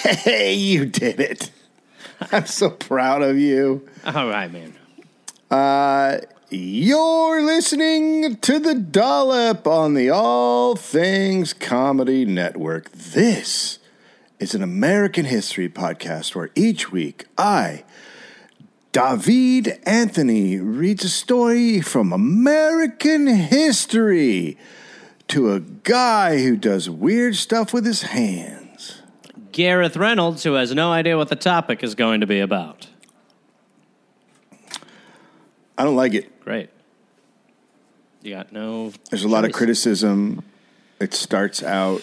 Hey, you did it. I'm so proud of you. All right, man. Uh, you're listening to the Dollop on the All Things Comedy Network. This is an American history podcast where each week I, David Anthony, reads a story from American history to a guy who does weird stuff with his hands. Gareth Reynolds, who has no idea what the topic is going to be about. I don't like it. Great. You got no. There's a lot of choice. criticism. It starts out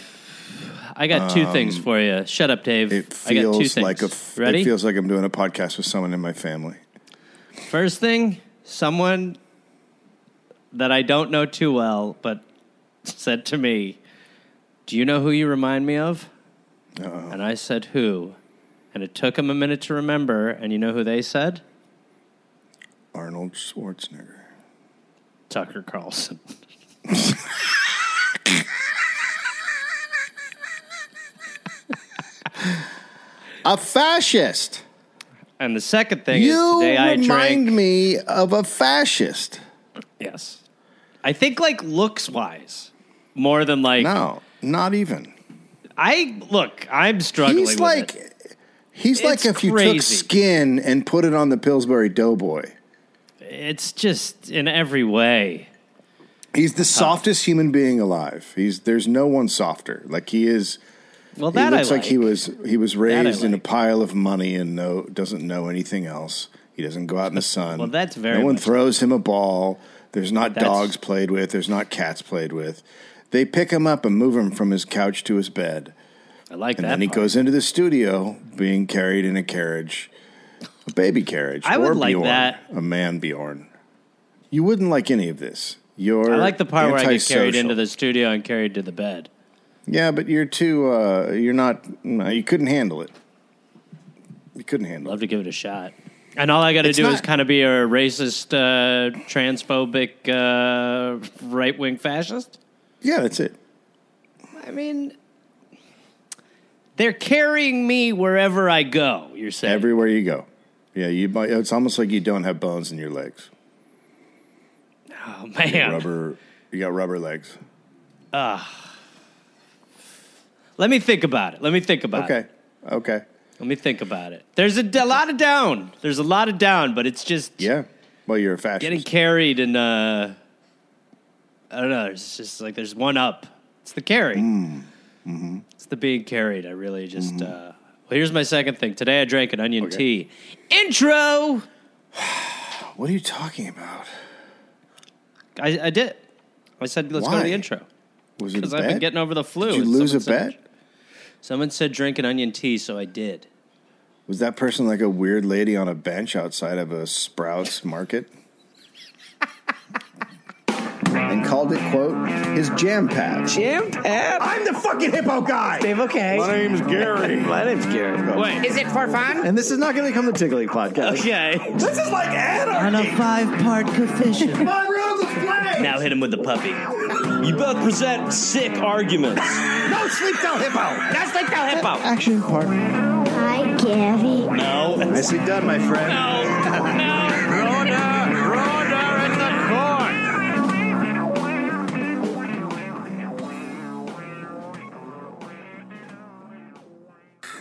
I got two things for you. Shut up, Dave. Um, It I got two feels things. like a. f- Ready? It feels like I'm doing a podcast with someone in my family. First thing, someone that I don't know too well, but said to me, Do you know who you remind me of? Uh-oh. And I said, Who? And it took him a minute to remember. And you know who they said? Arnold Schwarzenegger. Tucker Carlson. A fascist. And the second thing You is today I remind me of a fascist. Yes. I think, like, looks wise, more than like. No, not even. I look, I'm struggling. He's like. it. He's like It's if you took crazy. skin and put it on the Pillsbury Doughboy. It's just in every way. He's the uh, softest human being alive. He's there's no one softer. Like he is. Well, He that looks I like. he was he was raised in a pile of money and no doesn't know anything else. He doesn't go out in the sun. Well, that's very No one throws him a ball. There's not That's- dogs played with. There's not cats played with. They pick him up and move him from his couch to his bed, I like and that. And then he goes into the studio being carried in a carriage, a baby carriage. I would like Bjorn, that. a man Bjorn. You wouldn't like any of this. You're I like the part where I get carried into the studio and carried to the bed. Yeah, but you're too. Uh, you're not. No, you couldn't handle it. You couldn't handle it. Love it. to give it a shot. And all I got to do is kind of be a racist, uh, transphobic, uh, right wing fascist. Yeah, that's it. I mean, they're carrying me wherever I go. You're saying Everywhere you go. Yeah, you. might- It's almost like you don't have bones in your legs. oh man. Rubber. You got rubber legs. Ah. Let me think about it. Let me think about it. Okay. Okay. Let me think about it. There's a, d- a lot of down. There's a lot of down, but it's just Yeah. Well, you're a fascist. getting carried and uh, I don't know. It's just like there's one up. It's the carry. Mm. Mm-hmm. It's the being carried. I really just. Uh, well, here's my second thing. Today I drank an onion Okay. tea. Intro. what are you talking about? I, I did. I said let's go to the intro Was it because I've been getting over the flu. Did you lose a said- bet? Someone said drink an onion tea, so I did. Was that person like a weird lady on a bench outside of a Sprouts market? And called it, quote, his jam patch. Jam Pat? I'm the fucking hippo guy. Dave, okay. My name's Gary. My name's Gary. Wait. Is it for fun? And this is not going to become the Tiggly podcast. Okay. This is like anarchy. five-part coefficient. My rules is play. now hit him with the puppy. You both present sick arguments. No sleep till hippo. That's like the hippo. Action part. Hi, Gary. No. Nicely done, my friend.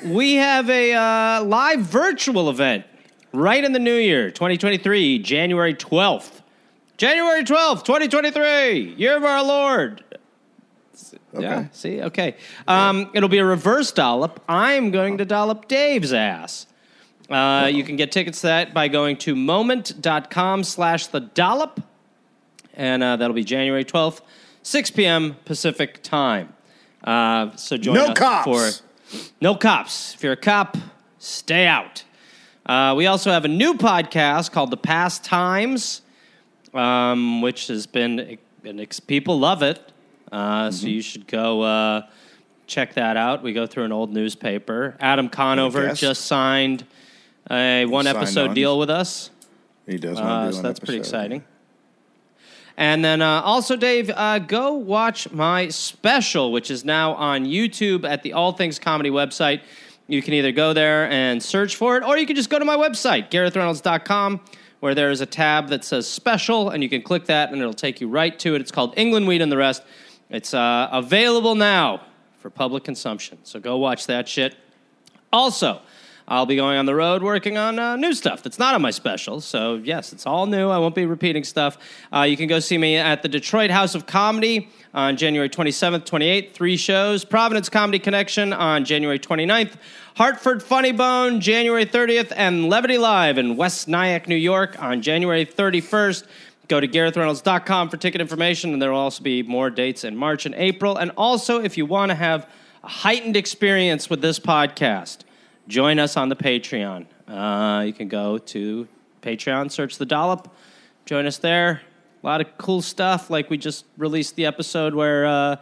We have a uh, live virtual event right in the new year, 2023, January 12th. January 12th, 2023, year of our Lord. Yeah, see, okay. Um, it'll be a reverse dollop. I'm going to dollop Dave's ass. Uh, you can get tickets to that by going to moment.com slash the dollop. And uh, that'll be January 12th, 6 p.m. Pacific time. Uh, so join No us cops. for no cops. If you're a cop, stay out. Uh, we also have a new podcast called The Past Times, um, which has been, and people love it. Uh, So you should go uh, check that out. We go through an old newspaper. Adam Conover just signed a one Signed episode on. deal with us. He does Uh, do so that's pretty episode. exciting. And then uh, also, Dave, uh, go watch my special, which is now on YouTube at the All Things Comedy website. You can either go there and search for it, or you can just go to my website, GarethReynolds.com, where there is a tab that says special, and you can click that, and it'll take you right to it. It's called England Weed and the Rest. It's uh, available now for public consumption. So go watch that shit. Also, I'll be going on the road working on uh, new stuff that's not on my special. So, yes, it's all new. I won't be repeating stuff. Uh, you can go see me at the Detroit House of Comedy on January 27th, 28th, three shows. Providence Comedy Connection on January 29th. Hartford Funny Bone, January 30th. And Levity Live in West Nyack, New York on January 31st. Go to GarethReynolds.com for ticket information, and there will also be more dates in March and April. And also, if you want to have a heightened experience with this podcast, join us on the Patreon. Uh, you can go to Patreon, search the dollop, join us there. A lot of cool stuff. Like we just released the episode where uh,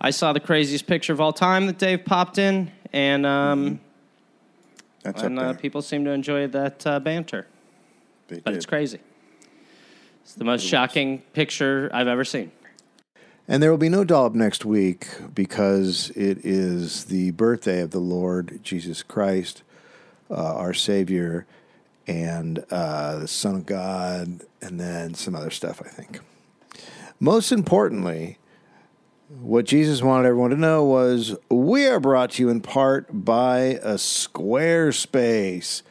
I saw the craziest picture of all time that Dave popped in, and um, That's and uh, people seem to enjoy that uh, banter. They But did. it's crazy. It's the most shocking picture I've ever seen. And there will be no dollop next week because it is the birthday of the Lord Jesus Christ, uh, our Savior, and uh, the Son of God, and then some other stuff, I think. Most importantly, what Jesus wanted everyone to know was we are brought to you in part by a Squarespace.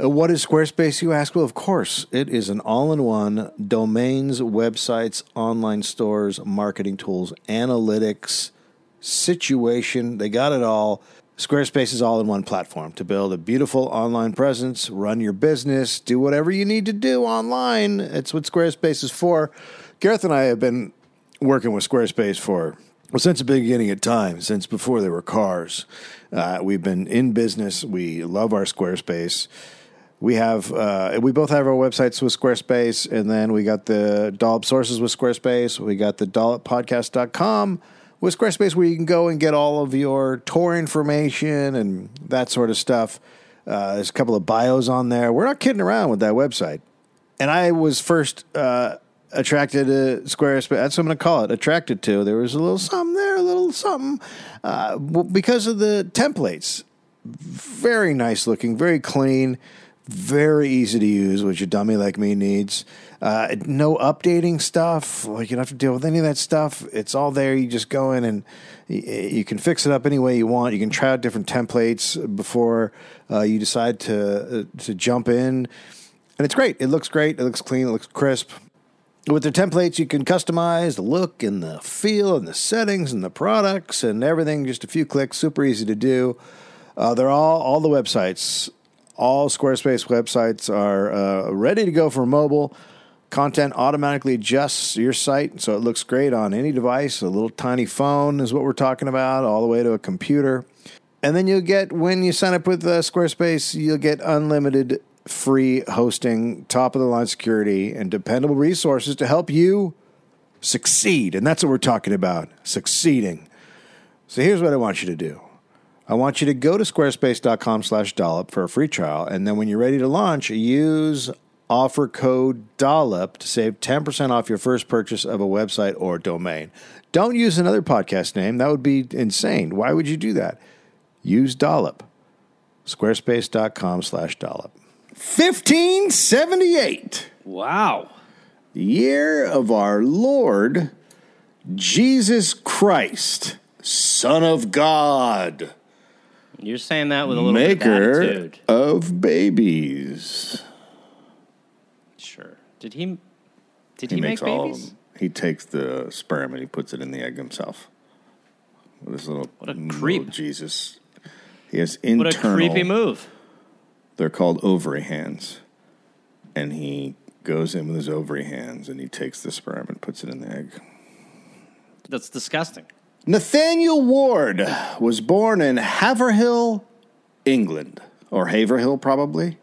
Uh, What is Squarespace, you ask? Well, of course, it is an all in one domains, websites, online stores, marketing tools, analytics situation. They got it all. Squarespace is all in one platform to build a beautiful online presence, run your business, do whatever you need to do online. It's what Squarespace is for. Gareth and I have been working with Squarespace for well since the beginning of time, since before there were cars. Uh, we've been in business. We love our Squarespace. We have uh, we both have our websites with Squarespace, and then we got the Dollop sources with Squarespace. We got the dolloppodcast.com with Squarespace, where you can go and get all of your tour information and that sort of stuff. Uh, there's a couple of bios on there. We're not kidding around with that website and I was first uh, attracted to Squarespace. That's what I'm going to call it. Attracted to. There was a little something there, a little something, uh, because of the templates. Very nice looking, very clean, very easy to use, which a dummy like me needs. Uh, no updating stuff. Like you don't have to deal with any of that stuff. It's all there. You just go in and y- you can fix it up any way you want. You can try out different templates before uh, you decide to uh, to jump in and it's great. It looks great. It looks clean. It looks crisp. With the templates, you can customize the look and the feel and the settings and the products and everything. Just a few clicks. Super easy to do. Uh, they're all all the websites. All Squarespace websites are uh, ready to go for mobile. Content automatically adjusts your site so it looks great on any device. A little tiny phone is what we're talking about, all the way to a computer. And then you'll get, when you sign up with uh, Squarespace, you'll get unlimited free hosting, top of the line security, and dependable resources to help you succeed. And that's what we're talking about succeeding. So here's what I want you to do. I want you to go to squarespace.com slash dollop for a free trial. And then when you're ready to launch, use offer code dollop to save 10% off your first purchase of a website or domain. Don't use another podcast name. That would be insane. Why would you do that? Use dollop. Squarespace.com slash dollop. 1578 Wow. year of our Lord Jesus Christ, Son of God, You're saying that with a little bit of maker attitude. of babies. Sure. Did he? Did He, he, makes make all babies? of them. He takes the sperm and he puts it in the egg himself. With this little, What a creep. Jesus. He has internal. What a creepy move. They're called ovary hands. And he goes in with his ovary hands and he takes the sperm and puts it in the egg. That's disgusting. Nathaniel Ward was born in Haverhill, England, or Haverhill, probably.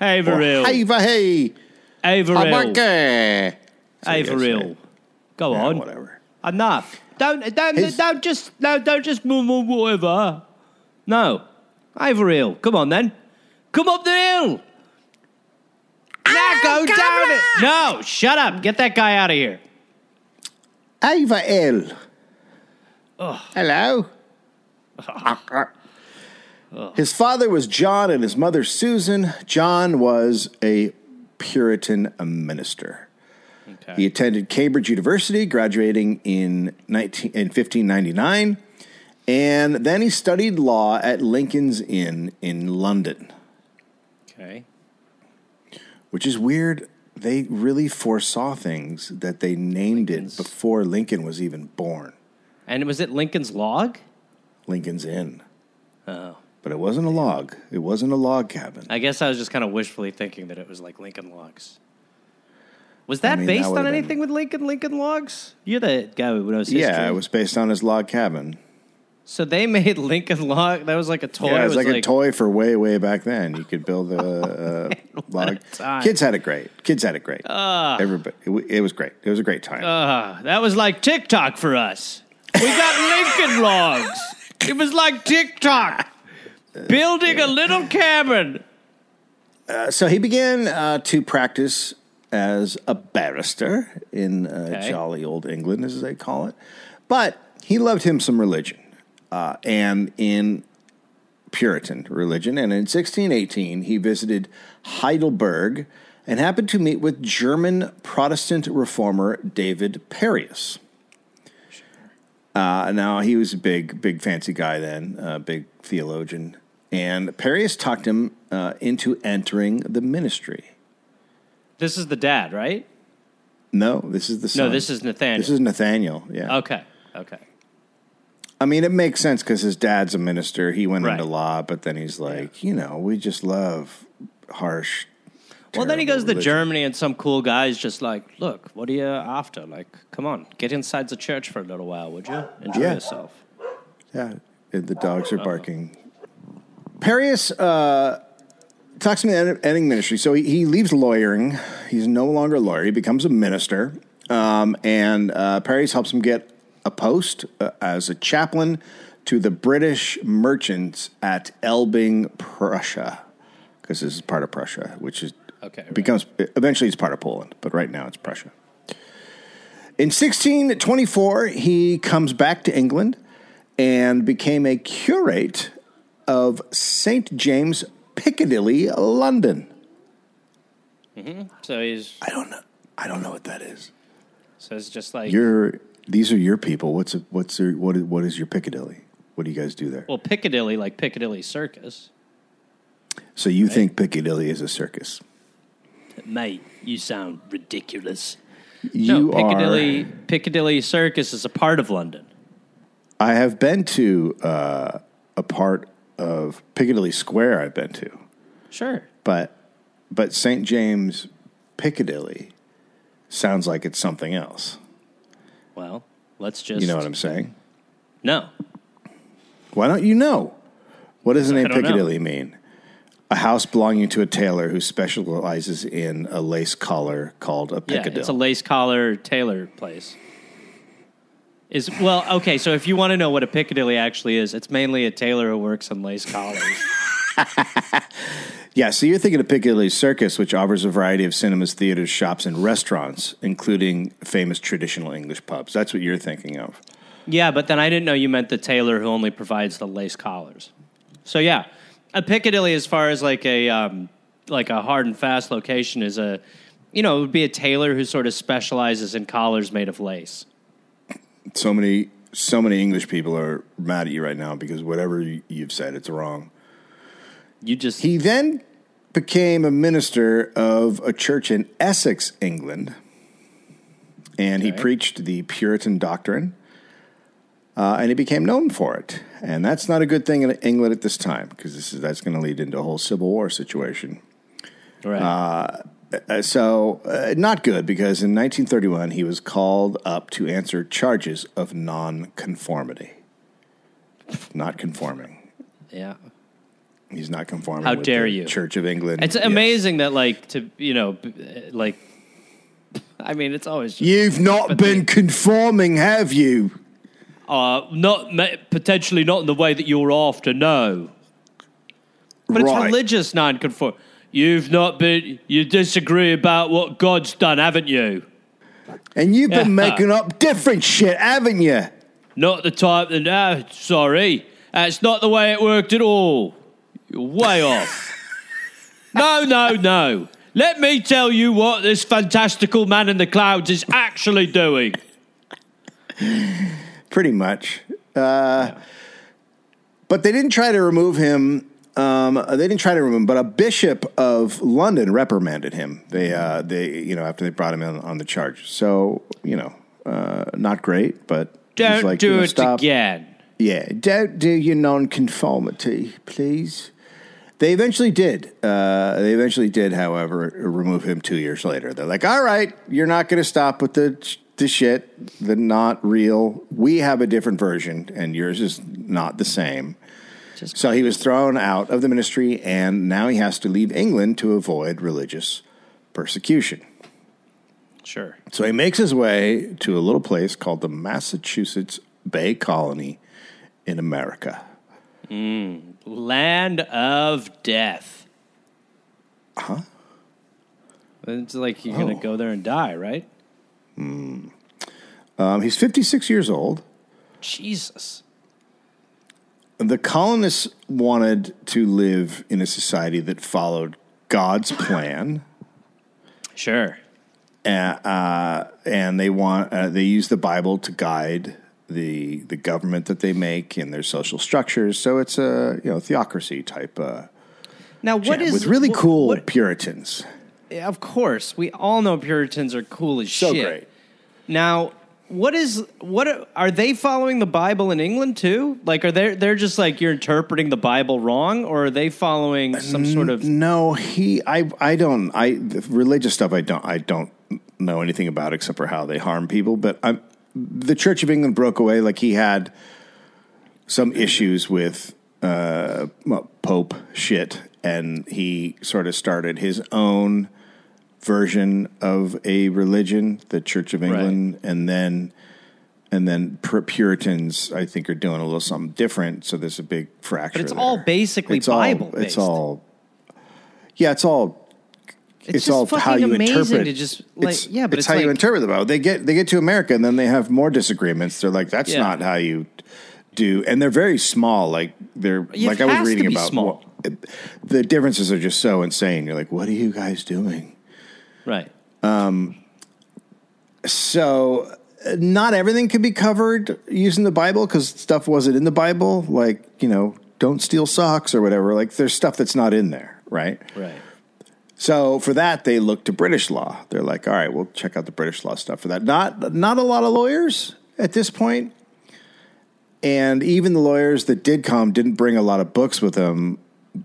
Or Haverhill. Haverhill. Haverhill. Haverhill. Haverhill. Go Yeah, on. whatever. Enough. Don't don't His- don't just no don't just move move whatever. No. Haverhill. Come on then. Come up the hill. Now ah, go down it. No, shut up. Get that guy out of here. Haverhill. Hello. His father was John and his mother Susan. John was a Puritan minister. Okay. He attended Cambridge University, graduating in 19, in 1599, and then he studied law at Lincoln's Inn in London, okay. which is weird. They really foresaw things that they named Lincoln's- it before Lincoln was even born. And was it Lincoln's Log? Lincoln's Inn. Oh. But it wasn't a log. It wasn't a log cabin. I guess I was just kind of wishfully thinking that it was like Lincoln Logs. Was that mean, that based on would've been- anything with Lincoln Lincoln Logs? You're the guy who knows history. Yeah, it was based on his log cabin. So they made Lincoln Log. That was like a toy. yeah, it was, was like, a toy for way, way back then. You could build a, a log. time. Kids had it great. Kids had it great. Everybody, it, it was great. It was a great time. Uh, that was like TikTok for us. We got Lincoln Logs. It was like TikTok. Building a little cabin. so he began uh, to practice as a barrister in uh, Okay. jolly old England, as they call it. But he loved him some religion, uh, and in Puritan religion. And in 1618, he visited Heidelberg and happened to meet with German Protestant reformer David Pareus. Uh, now he was a big, big fancy guy then, a big theologian, and Pareus talked him uh, into entering the ministry. This is the dad, right? No, this is the son. No, this is Nathaniel. This is Nathaniel. Yeah. Okay. Okay. I mean, it makes sense because his dad's a minister. He went Right. into law, but then he's like, you know, we just love harsh. Well, then he goes to. Germany, and some cool guy's just like, "Look, what are you after? Like, come on, get inside the church for a little while, would you? Enjoy Yeah. yourself." Yeah, and the dogs are barking. Pareus uh, talks to me at ending ministry. So he, he leaves lawyering. He's no longer a lawyer. He becomes a minister. Um, and uh, Pareus helps him get a post uh, as a chaplain to the British merchants at Elbing, Prussia, because this is part of Prussia, which is Okay, right. becomes eventually it's part of Poland, but right now it's Prussia. In 1624, he comes back to England and became a curate of St. James Piccadilly, London. Mm-hmm. So he's I don't know. I don't know what that is. so it's just like Your these are your people. What's a, what's your, what is, what is your Piccadilly? What do you guys do there? well Piccadilly, like Piccadilly Circus. So you think Piccadilly is a circus? Mate, you sound ridiculous. You no, Piccadilly are. Piccadilly Circus is a part of London. I have been to uh, a part of Piccadilly Square. I've been to. Sure. but but St. James Piccadilly sounds like it's something else. Well, let's just You know what I'm saying? No. Why don't you know? What does the name don't know. Piccadilly mean? A house belonging to a tailor who specializes in a lace collar called a Yeah, Piccadilly. it's a lace collar tailor place. Is well, okay. So if you want to know what a Piccadilly actually is, it's mainly a tailor who works on lace collars. yeah, so you're thinking of Piccadilly Circus, which offers a variety of cinemas, theaters, shops, and restaurants, including famous traditional English pubs. That's what you're thinking of. yeah, but then I didn't know you meant the tailor who only provides the lace collars. So yeah, a Piccadilly, as far as like a um, like a hard and fast location, is a you know it would be a tailor who sort of specializes in collars made of lace. So many, so many English people are mad at you right now because whatever you- you've said, it's wrong. You just He then became a minister of a church in Essex, England, and he preached the Puritan doctrine, uh, and he became known for it. And that's not a good thing in England at this time because this is that's going to lead into a whole civil war situation. right. Uh, so, uh, not good because in 1931 he was called up to answer charges of non-conformity, not conforming. yeah. He's not conforming. How with dare the you. Church of England. It's Yes. amazing that like to you know like I mean it's always You've not been conforming, have you? Uh not potentially not in the way that you're after no but it's Right. religious non-conform you've not been you disagree about what God's done haven't you And you've been Yeah. making up different shit, haven't you? not the type that no sorry that's not the way it worked at all You're way off. no, no, no. Let me tell you what this fantastical man in the clouds is actually doing. Pretty much. Uh, But they didn't try to remove him. Um, they didn't try to remove him, but a bishop of London reprimanded him. They, uh, they, you know, after they brought him in on the charge. So, you know, uh, not great, but Don't like, do you know, it stop. again. Yeah, don't do your non-conformity, please. They eventually did. Uh, they eventually did, however, remove him two years later. They're like, "All right, you're not going to stop with the the shit, the not real. We have a different version, and yours is not the same." Just- so he was thrown out of the ministry, and now he has to leave England to avoid religious persecution. Sure. So he makes his way to a little place called the Massachusetts Bay Colony in America. Mm. Land of death. Huh? It's like you're going to oh. go there and die, right? Um, he's 56 years old. Jesus. The colonists wanted to live in a society that followed God's plan, Sure. uh, uh, and they want uh, they use the Bible to guide the the government that they make and their social structures. So it's a you know theocracy type. Uh, Now, what is with really what- cool what- Puritans? Of course, we all know Puritans are cool as So shit. great. Now, what is what are, they following the Bible in England too? Like, are they they're just like you're interpreting the Bible wrong, or are they following some sort of? No, he. I. I don't. I the religious stuff. I don't. I don't know anything about except for how they harm people. But I'm, the Church of England broke away. Like he had some issues with uh, Pope shit, and he sort of started his own version of a religion, the Church of England, and then. And then Puritans, I think, are doing a little something different. So there's a big fracture. But it's all basically It's Bible-based. It's all yeah, it's all It's, it's, just all fucking how you amazing interpret. to just like it's, yeah, but it's, it's, how like, you interpret the Bible. They get they get to America and then they have more disagreements. They're like, that's Yeah. not how you do, and they're very small. Like they're It like I was reading about small. what- the differences are just so insane. You're like, what are you guys doing? Right. So uh, not everything could be covered using the Bible because stuff wasn't in the Bible. Like you know, don't steal socks or whatever. Like there's stuff that's not in there, right? Right. So for that, they look to British law. They're like, all right, we'll check out the British law stuff for that. Not not a lot of lawyers at this point, and even the lawyers that did come didn't bring a lot of books with them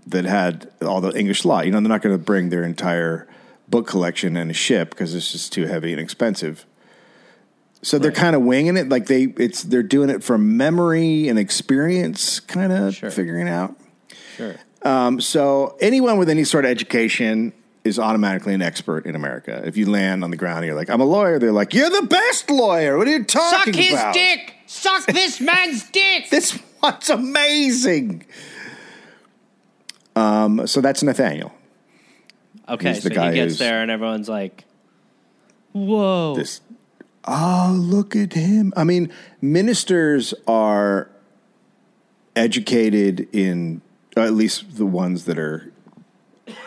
that had all the English law. You know, they're not going to bring their entire book collection and a ship because it's just too heavy and expensive. So they're kind of winging it, like they it's they're doing it from memory and experience, kind of Sure. figuring out. Sure. Um, so anyone with any sort of education is automatically an expert in America. If you land on the ground and you're like, I'm a lawyer, they're like, You're the best lawyer. What are you talking about? Suck his dick. Suck this man's dick. This one's amazing. Um, so that's Nathaniel. Okay, He's the so guy he gets who's- there and everyone's like, "Whoa!" This Oh, look at him. I mean, ministers are educated in or at least the ones that are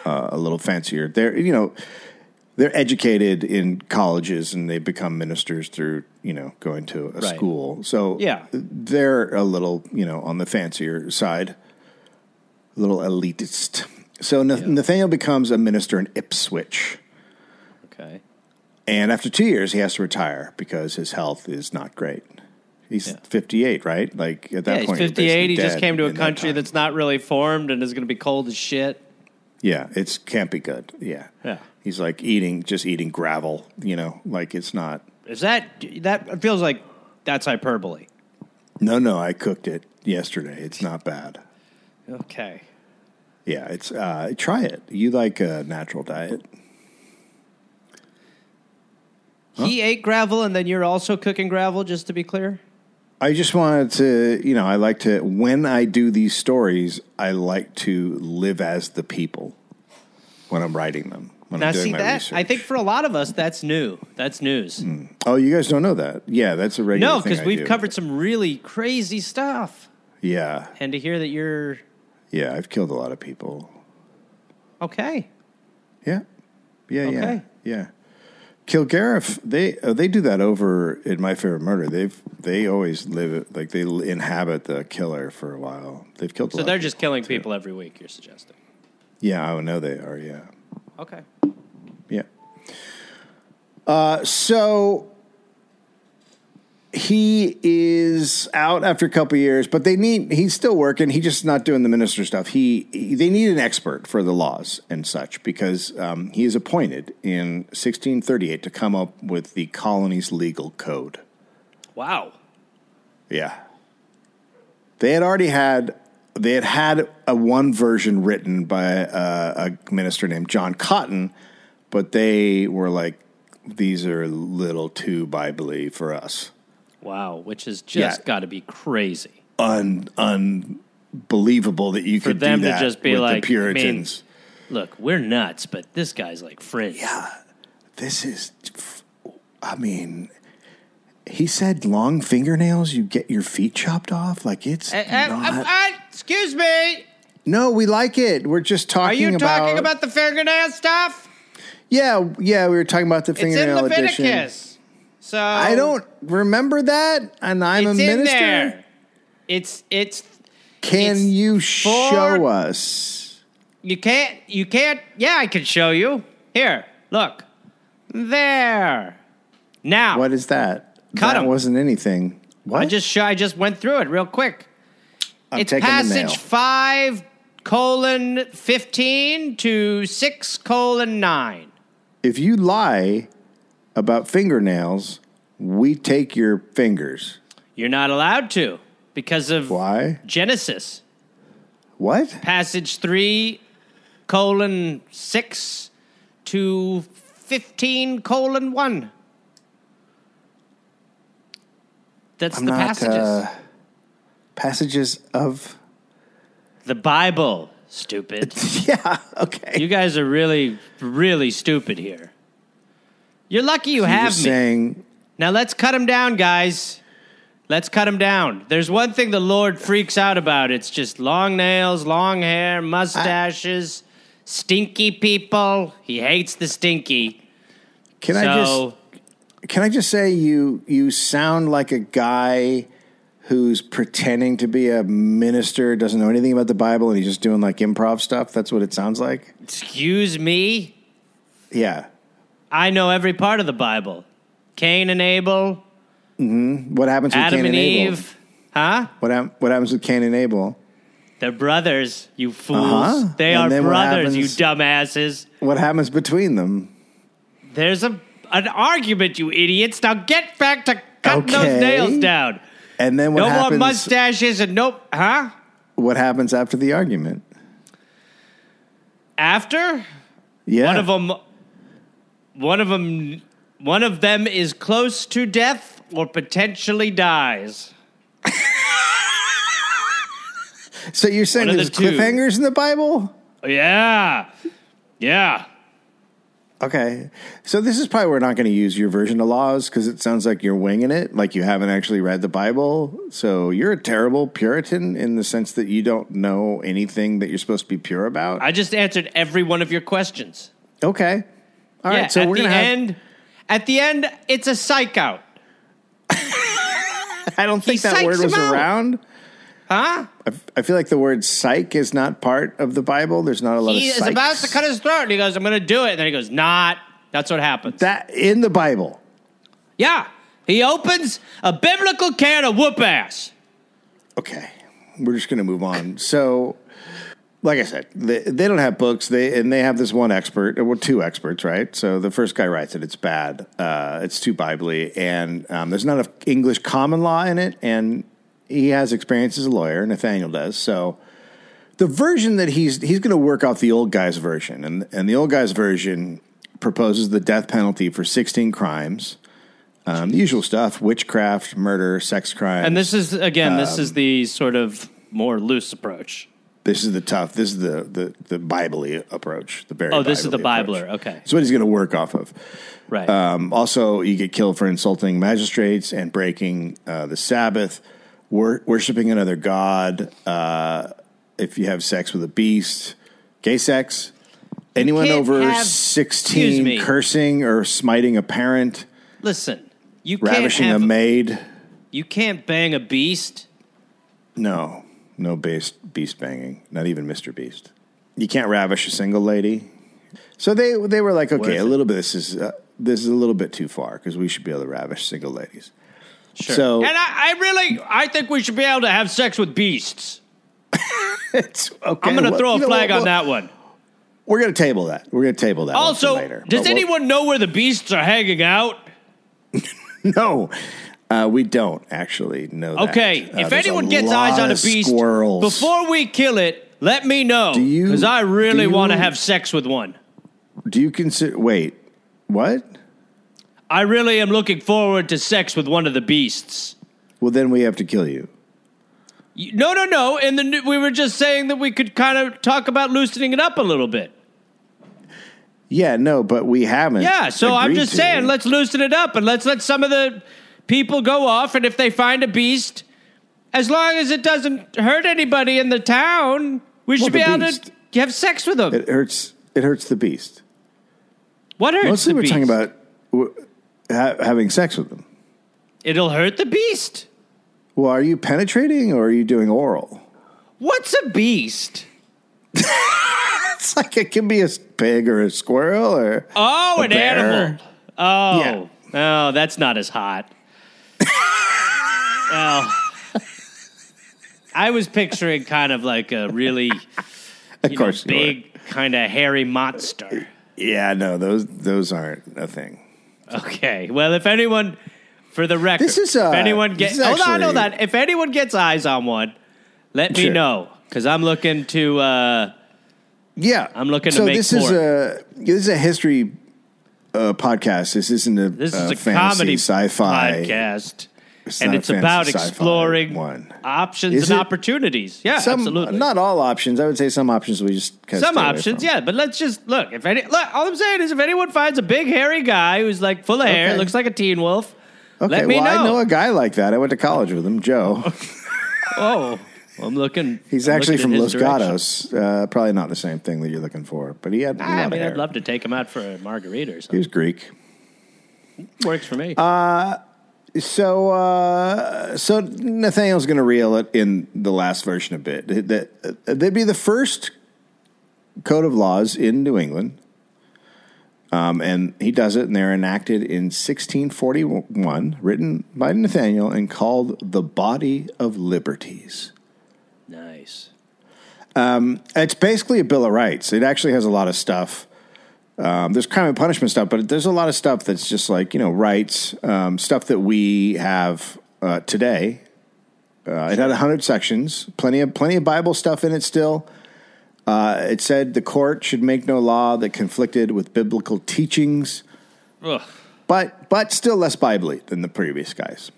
uh, a little fancier. They're you know they're educated in colleges and they become ministers through you know going to a Right. school. So Yeah. they're a little you know on the fancier side, a little elitist. So Nath- Nathaniel becomes a minister in Ipswich. okay. And after two years, he has to retire because his health is not great. He's Yeah. 58, right? Like at that Yeah, point, you're 58. He just came to a in that country that's not really formed and is going to be cold as shit. yeah, it's can't be good. Yeah, Yeah. He's like eating, just eating gravel. You know, like it's not. Is that that feels like that's hyperbole? No, no, I cooked it yesterday. It's not bad. Okay. Yeah, it's uh, try it. You like a natural diet? He ate gravel, and then you're also cooking gravel. Just to be clear. I just wanted to, you know, I like to when I do these stories, I like to live as the people when I'm writing them. When Now, I'm doing see my that research. I think for a lot of us, that's new. That's news. Oh, you guys don't know that? Yeah, that's a regular. No, because we've do. covered some really crazy stuff, Yeah, and to hear that you're Yeah, I've killed a lot of people. Okay. Yeah, yeah, yeah, Okay. yeah. Kilgariff, they uh, they do that over in My Favorite Murder. They've they always live like they inhabit the killer for a while. They've killed. A So lot they're of just people, killing too. people every week. You're suggesting? Yeah, I know they are. Yeah, Okay. yeah. Uh, so he is out after a couple years, but they need. He's still working. He's just not doing the minister stuff. He, he they need an expert for the laws and such because um, he is appointed in 1638 to come up with the colony's legal code. Wow. Yeah. They had already had they had had a one version written by uh, a minister named John Cotton, but they were like, these are a little too biblically for us. Wow. Which has just Yeah. got to be crazy. Un unbelievable that you For could them do to that just be with like, the Puritans. Look, we're nuts, but this guy's like fringe. yeah, this is. I mean, he said long fingernails, you get your feet chopped off. Like it's uh, not. uh, excuse me. no, we like it. We're just talking. Are you about. talking about the fingernail stuff? Yeah, yeah, we were talking about the It's in fingernail Leviticus. edition. So I don't remember that, and I'm a in minister. there. It's it's Can It's you for- show us? you can't you can't. Yeah, I can show you. Here, look. There. Now, What is that? Cut that 'em. wasn't anything. What? I just show, I just went through it real quick. I'm it's passage five colon fifteen to six colon nine. If you lie about fingernails, we take your fingers. You're not allowed to because of Why? Genesis. What? Passage three colon six to fifteen colon one. That's I'm the not passages. uh, passages of. the Bible, stupid. Yeah. Okay. you guys are really, really stupid here. You're lucky you You're have me. saying Now let's cut him down, guys. Let's cut him down. There's one thing the Lord freaks out about. It's just long nails, long hair, mustaches, stinky people. He hates the stinky. Can so I just can I just say you you sound like a guy who's pretending to be a minister, doesn't know anything about the Bible, and he's just doing like improv stuff. That's what it sounds like. excuse me. Yeah. I know every part of the Bible. Cain and Abel, What happens with Adam Cain and and Abel? Eve. Huh? What hap- what happens with Cain and Abel? They're brothers, you fools. Uh-huh. They And are brothers, you dumbasses. What happens between them? There's a an argument, you idiots. Now get back to cutting Okay. those nails down. And then what no happens? more mustaches and nope. Huh? What happens after the argument? After Yeah. one of them, one of them, one of them is close to death or potentially dies. So you're saying there's the two. cliffhangers in the Bible? Yeah, yeah. Okay. So this is probably we're not going to use your version of laws because it sounds like you're winging it, like you haven't actually read the Bible. So you're a terrible Puritan in the sense that you don't know anything that you're supposed to be pure about. I just answered every one of your questions. okay. All right. yeah. So at we're the gonna have. end, at the end, it's a psych out. I don't think he that word was around. Huh? I, I feel like the word psych is not part of the Bible. There's not a lot of psych. He is about to cut his throat, and he goes, "I'm going to do it." And then he goes, "Not." That's what happens. that in the Bible. yeah, he opens a biblical can of whoop ass. Okay, we're just going to move on. So, like I said, they, they don't have books. They and they have this one expert, or well, two experts, right? So the first guy writes it. It's bad. Uh, it's too biblically, and um, there's not enough English common law in it. And he has experience as a lawyer. Nathaniel does. So the version that he's he's going to work off the old guy's version, and and the old guy's version proposes the death penalty for 16 crimes. Um, the usual stuff: witchcraft, murder, sex crimes. And this is again, this Um, is the sort of more loose approach. This is the tough. This is the the the Bible approach. The very. Oh, this is the approach. Okay, That's what he's going to work off of. right. Um, also, you get killed for insulting magistrates and breaking uh, the Sabbath, wor- worshiping another god, uh, if you have sex with a beast, gay sex. Anyone over have- 16 cursing or smiting a parent, Listen, you can't ravishing have, a maid. you can't bang a beast. No, no beast, beast banging, not even Mr. Beast. You can't ravish a single lady. So they they were like, okay, a little bit. This is uh, this is a little bit too far because we should be able to ravish single ladies. Sure. So- and I, I really, I think we should be able to have sex with beasts. It's okay. I'm going to well, throw a you know flag what, on that one. We're going to table that. We're going to table that. Also, later. does But we'll- anyone know where the beasts are hanging out? No, uh, we don't actually know. that. Okay, Uh, if anyone gets eyes on a beast squirrels. before we kill it, let me know Do you- because I really want to have sex with one. do you consider? Wait, what? I really am looking forward to sex with one of the beasts. Well, then we have to kill you. You- No, no, no. And then we were just saying that we could kind of talk about loosening it up a little bit. Yeah, no, but we haven't. Yeah, so I'm agreed just to. saying, let's loosen it up and let's let some of the people go off. And if they find a beast, as long as it doesn't hurt anybody in the town, we should the be able to have sex with them. It hurts. It hurts the beast. what hurts Mostly, the we're beast? talking about ha- having sex with them. It'll hurt the beast. Well, are you penetrating or are you doing oral? What's a beast? It's like it can be a pig or a squirrel or Oh, an bear. animal. Oh, Yeah. oh, that's not as hot. Well, I was picturing kind of like a really of know, course you big kind of hairy monster. Yeah, no, those those aren't a thing. Okay. Well, if anyone, for the record, This is, uh, if anyone gets, hold on, actually- hold on. If anyone gets eyes on one, let me Sure. know because I'm looking to. uh Yeah, I'm looking to so make this is a this is a history uh, podcast. This isn't a, This uh, is a fantasy comedy sci-fi podcast, It's and it's about exploring one. options Is and it? opportunities. Yeah, Some, absolutely. Not all options. I would say some options we just kind of Some options, yeah, but let's just look. If any, look, all I'm saying is, if anyone finds a big hairy guy who's like full of hair, Okay. looks like a teen wolf, Okay, let me well, I know. know a guy like that. I went to college with him, Joe. oh, I'm looking. He's I'm actually looking from Los. Gatos. Uh, probably not the same thing that you're looking for, but he had a I mean, hair. I'd love to take him out for a margarita or He something. was Greek. Works for me. So, uh, so Nathaniel's going to reel it in the last version a bit. That they'd be the first code of laws in New England, um, and he does it, and they're enacted in 1641, written by Nathaniel, and called the Body of Liberties. nice. It's basically a Bill of Rights. It actually has a lot of stuff. Um, there's crime and punishment stuff, but there's a lot of stuff that's just like you know rights, um, stuff that we have uh, today. Uh, It had hundred sections, plenty of plenty of Bible stuff in it. Still, uh, it said the court should make no law that conflicted with biblical teachings, Ugh. but but still less biblically than the previous guys.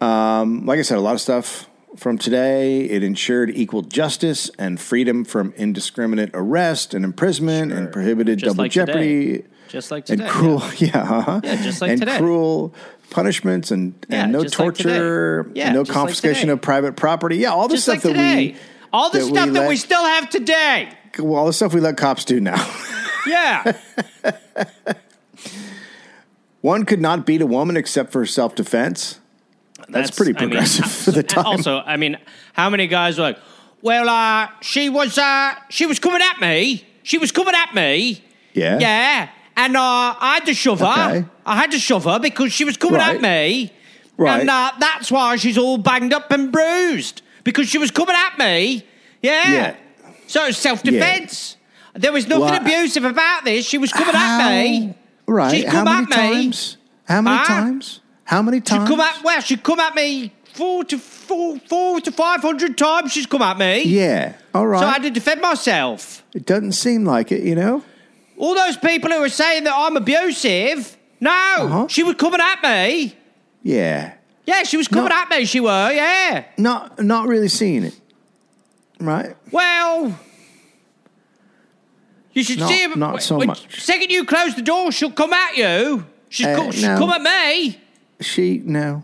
Um, like I said, a lot of stuff from today. It ensured equal justice and freedom from indiscriminate arrest and imprisonment, and prohibited Just double like today. jeopardy Just like and today. cruel, yeah, uh-huh. Yeah, just like and today. cruel punishments and, Yeah, and no just like torture, Yeah, and no just like confiscation of private property. Yeah, all the Just stuff like that today. we all the that we stuff that let- we still have today. well, all the stuff we let cops do now. Yeah. One could not beat a woman except for self defense. That's, pretty I mean, progressive for the time. Also, I mean, how many guys were like, well, uh, she was, uh, she was coming at me. She was coming at me. yeah, Yeah. And uh, I had to shove her. Okay. I had to shove her because she was coming Right. at me. Right. And uh, that's why she's all banged up and bruised because she was coming at me. Yeah. Yeah. So it's self defense. There was nothing abusive about this. She was coming at me. Right? She'd How many at me. times? How many times? How many times? come at well, she'd come at me four to four, four to five hundred times. She's come at me. Yeah. All right. So I had to defend myself. it doesn't seem like it, you know. All those people who are saying that I'm abusive, no, Uh-huh. she was coming at me. Yeah. Yeah, she was coming No. at me. She were, yeah. Not not really seeing it. Right. Well, you should Not- see her. not so much. Second you close the door, she'll come at you. She's Uh, co- she'll no. come at me. She no.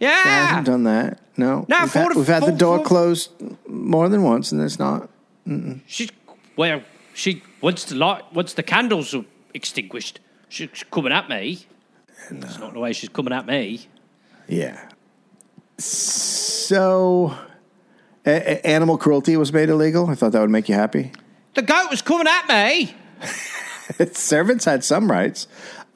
Yeah. I haven't done that. No. No, we've, had, to- we've had the door closed more than once, and it's not. She's well. She once the light, once the candles are extinguished, she's coming at me. That's not the way she's coming at me. Yeah. So, a- a- animal cruelty was made illegal. I thought that would make you happy. The goat was coming at me. Servants had some rights.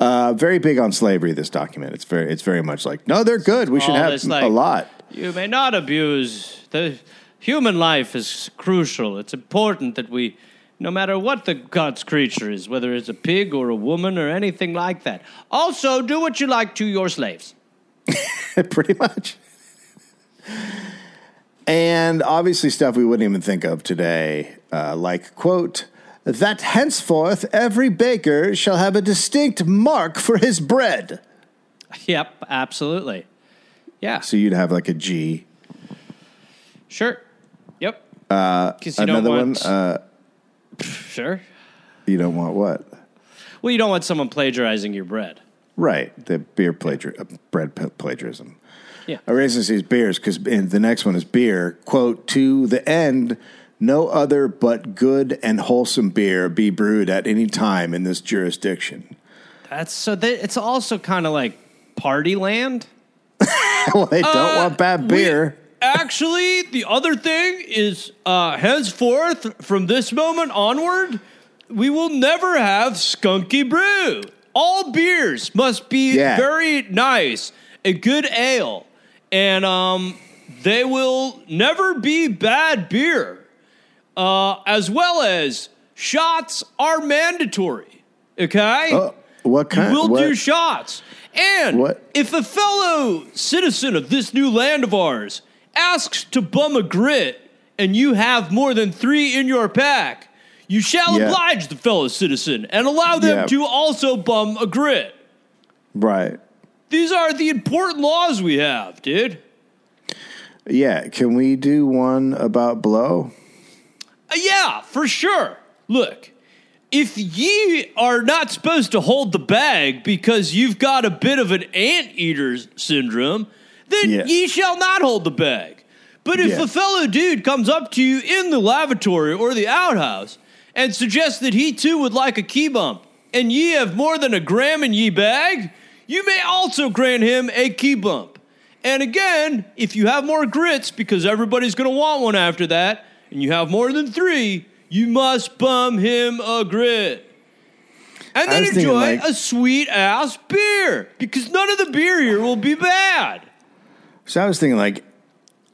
Uh, very big on slavery. This document. It's very. It's very much like no, they're good. We should all have this, a lot. You may not abuse the human life is crucial. It's important that we, no matter what the God's creature is, whether it's a pig or a woman or anything like that. Also, do what you like to your slaves. pretty much. And obviously, stuff we wouldn't even think of today, uh, like, quote, that henceforth every baker shall have a distinct mark for his bread. Yep, absolutely. Yeah, So you'd have like a G. sure. Yep. Uh, you Another don't one, want, uh, sure. you don't want what? Well, you don't want someone plagiarizing your bread. Right, the beer plagiar- uh, bread plagiarism. Yeah. I raised these beers because the next one is beer. Quote, to the end, no other but good and wholesome beer be brewed at any time in this jurisdiction. That's so. That, it's also kind of like party land. well, they don't Uh, want bad we- beer. actually, the other thing is, uh, henceforth, from this moment onward, we will never have skunky brew. All beers must be Yeah. very nice, a good ale, and um, they will never be bad beer. Uh, as well as shots are mandatory. Okay. Oh, what kind? You will what, do shots. And What? if a fellow citizen of this new land of ours asks to bum a grit and you have more than three in your pack, you shall Yeah. oblige the fellow citizen and allow them Yeah. to also bum a grit. right? These are the important laws we have, dude. Yeah. Can we do one about blow? Uh, yeah, for sure. Look, if ye are not supposed to hold the bag because you've got a bit of an anteater syndrome, then Yeah. ye shall not hold the bag. But if Yeah. a fellow dude comes up to you in the lavatory or the outhouse and suggests that he too would like a key bump, and ye have more than a gram in ye bag, you may also grant him a key bump. And again, if you have more grits, because everybody's going to want one after that, and you have more than three, you must bum him a grit. And then thinking, enjoy like- a sweet ass beer, because none of the beer here will be bad. So I was thinking like,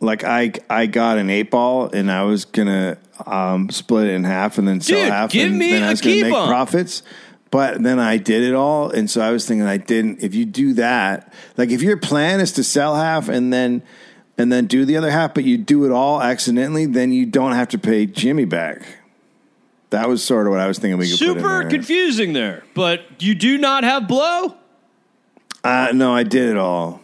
like I I got an eight ball and I was gonna um, split it in half and then sell Dude, half give and me then I was gonna make profits. But then I did it all, and so I was thinking I didn't. If you do that, like if your plan is to sell half and then and then do the other half, but you do it all accidentally, then you don't have to pay Jimmy back. That was sort of what I was thinking we could put Super there. confusing there, but you do not have blow? uh, no, I did it all.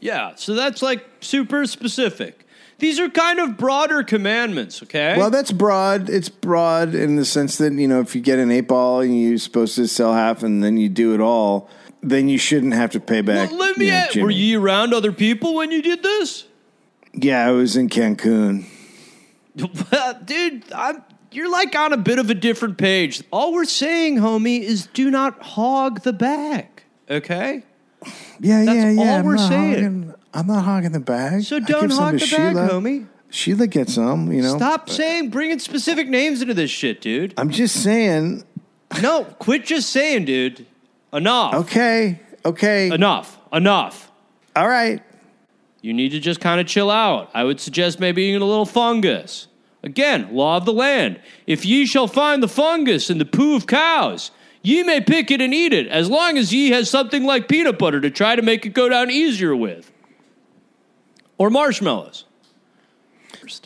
Yeah, so that's like super specific. These are kind of broader commandments, okay? Well, that's broad. It's broad in the sense that you know, if you get an eight ball and you're supposed to sell half, and then you do it all, then you shouldn't have to pay back. Well, let me you know, ask, were you around other people when you did this? Yeah, I was in Cancun. Well, dude, I'm, you're like on a bit of a different page. All we're saying, homie, is do not hog the bag, okay? Yeah, That's yeah, yeah. all I'm we're not saying. hogging- I'm not hogging the bag. So don't hog the bag, Sheila. homie. Sheila gets some. You know. Stop saying bringing specific names into this shit, dude. I'm just saying. No, quit just saying, dude. Enough. Okay. Okay. Enough. Enough. All right. You need to just kind of chill out. I would suggest maybe eating a little fungus. Again, law of the land. If ye shall find the fungus in the poo of cows, ye may pick it and eat it, as long as ye has something like peanut butter to try to make it go down easier with. Or marshmallows.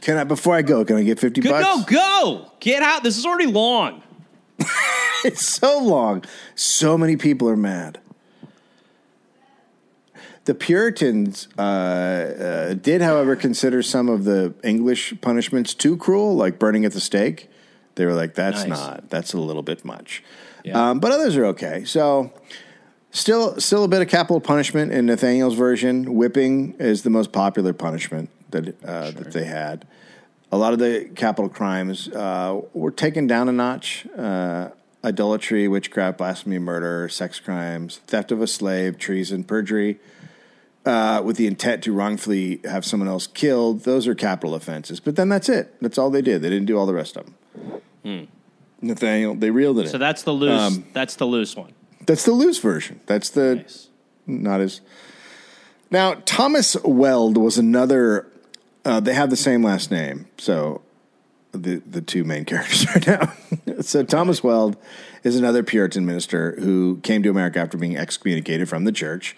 Can I before I go? Can I get fifty bucks? go, go! Get out. This is already long. It's so long. So many people are mad. The Puritans uh, uh, did, however, consider some of the English punishments too cruel, like burning at the stake. They were like, "That's Nice. not. That's a little bit much." Yeah. Um, but others are okay. So, still, still a bit of capital punishment in Nathaniel's version. Whipping is the most popular punishment that uh, that they had. a lot of the capital crimes uh, were taken down a notch. Idolatry, witchcraft, blasphemy, murder, sex crimes, theft of a slave, treason, perjury, uh, with the intent to wrongfully have someone else killed. Those are capital offenses. But then that's it. That's all they did. They didn't do all the rest of them. Nathaniel, they reeled it in. So that's the loose. Um, that's the loose one. That's the loose version. That's the Nice. not as. Now Thomas Weld was another. Uh, they have the same last name, so the the two main characters right now. so Thomas Weld is another Puritan minister who came to America after being excommunicated from the church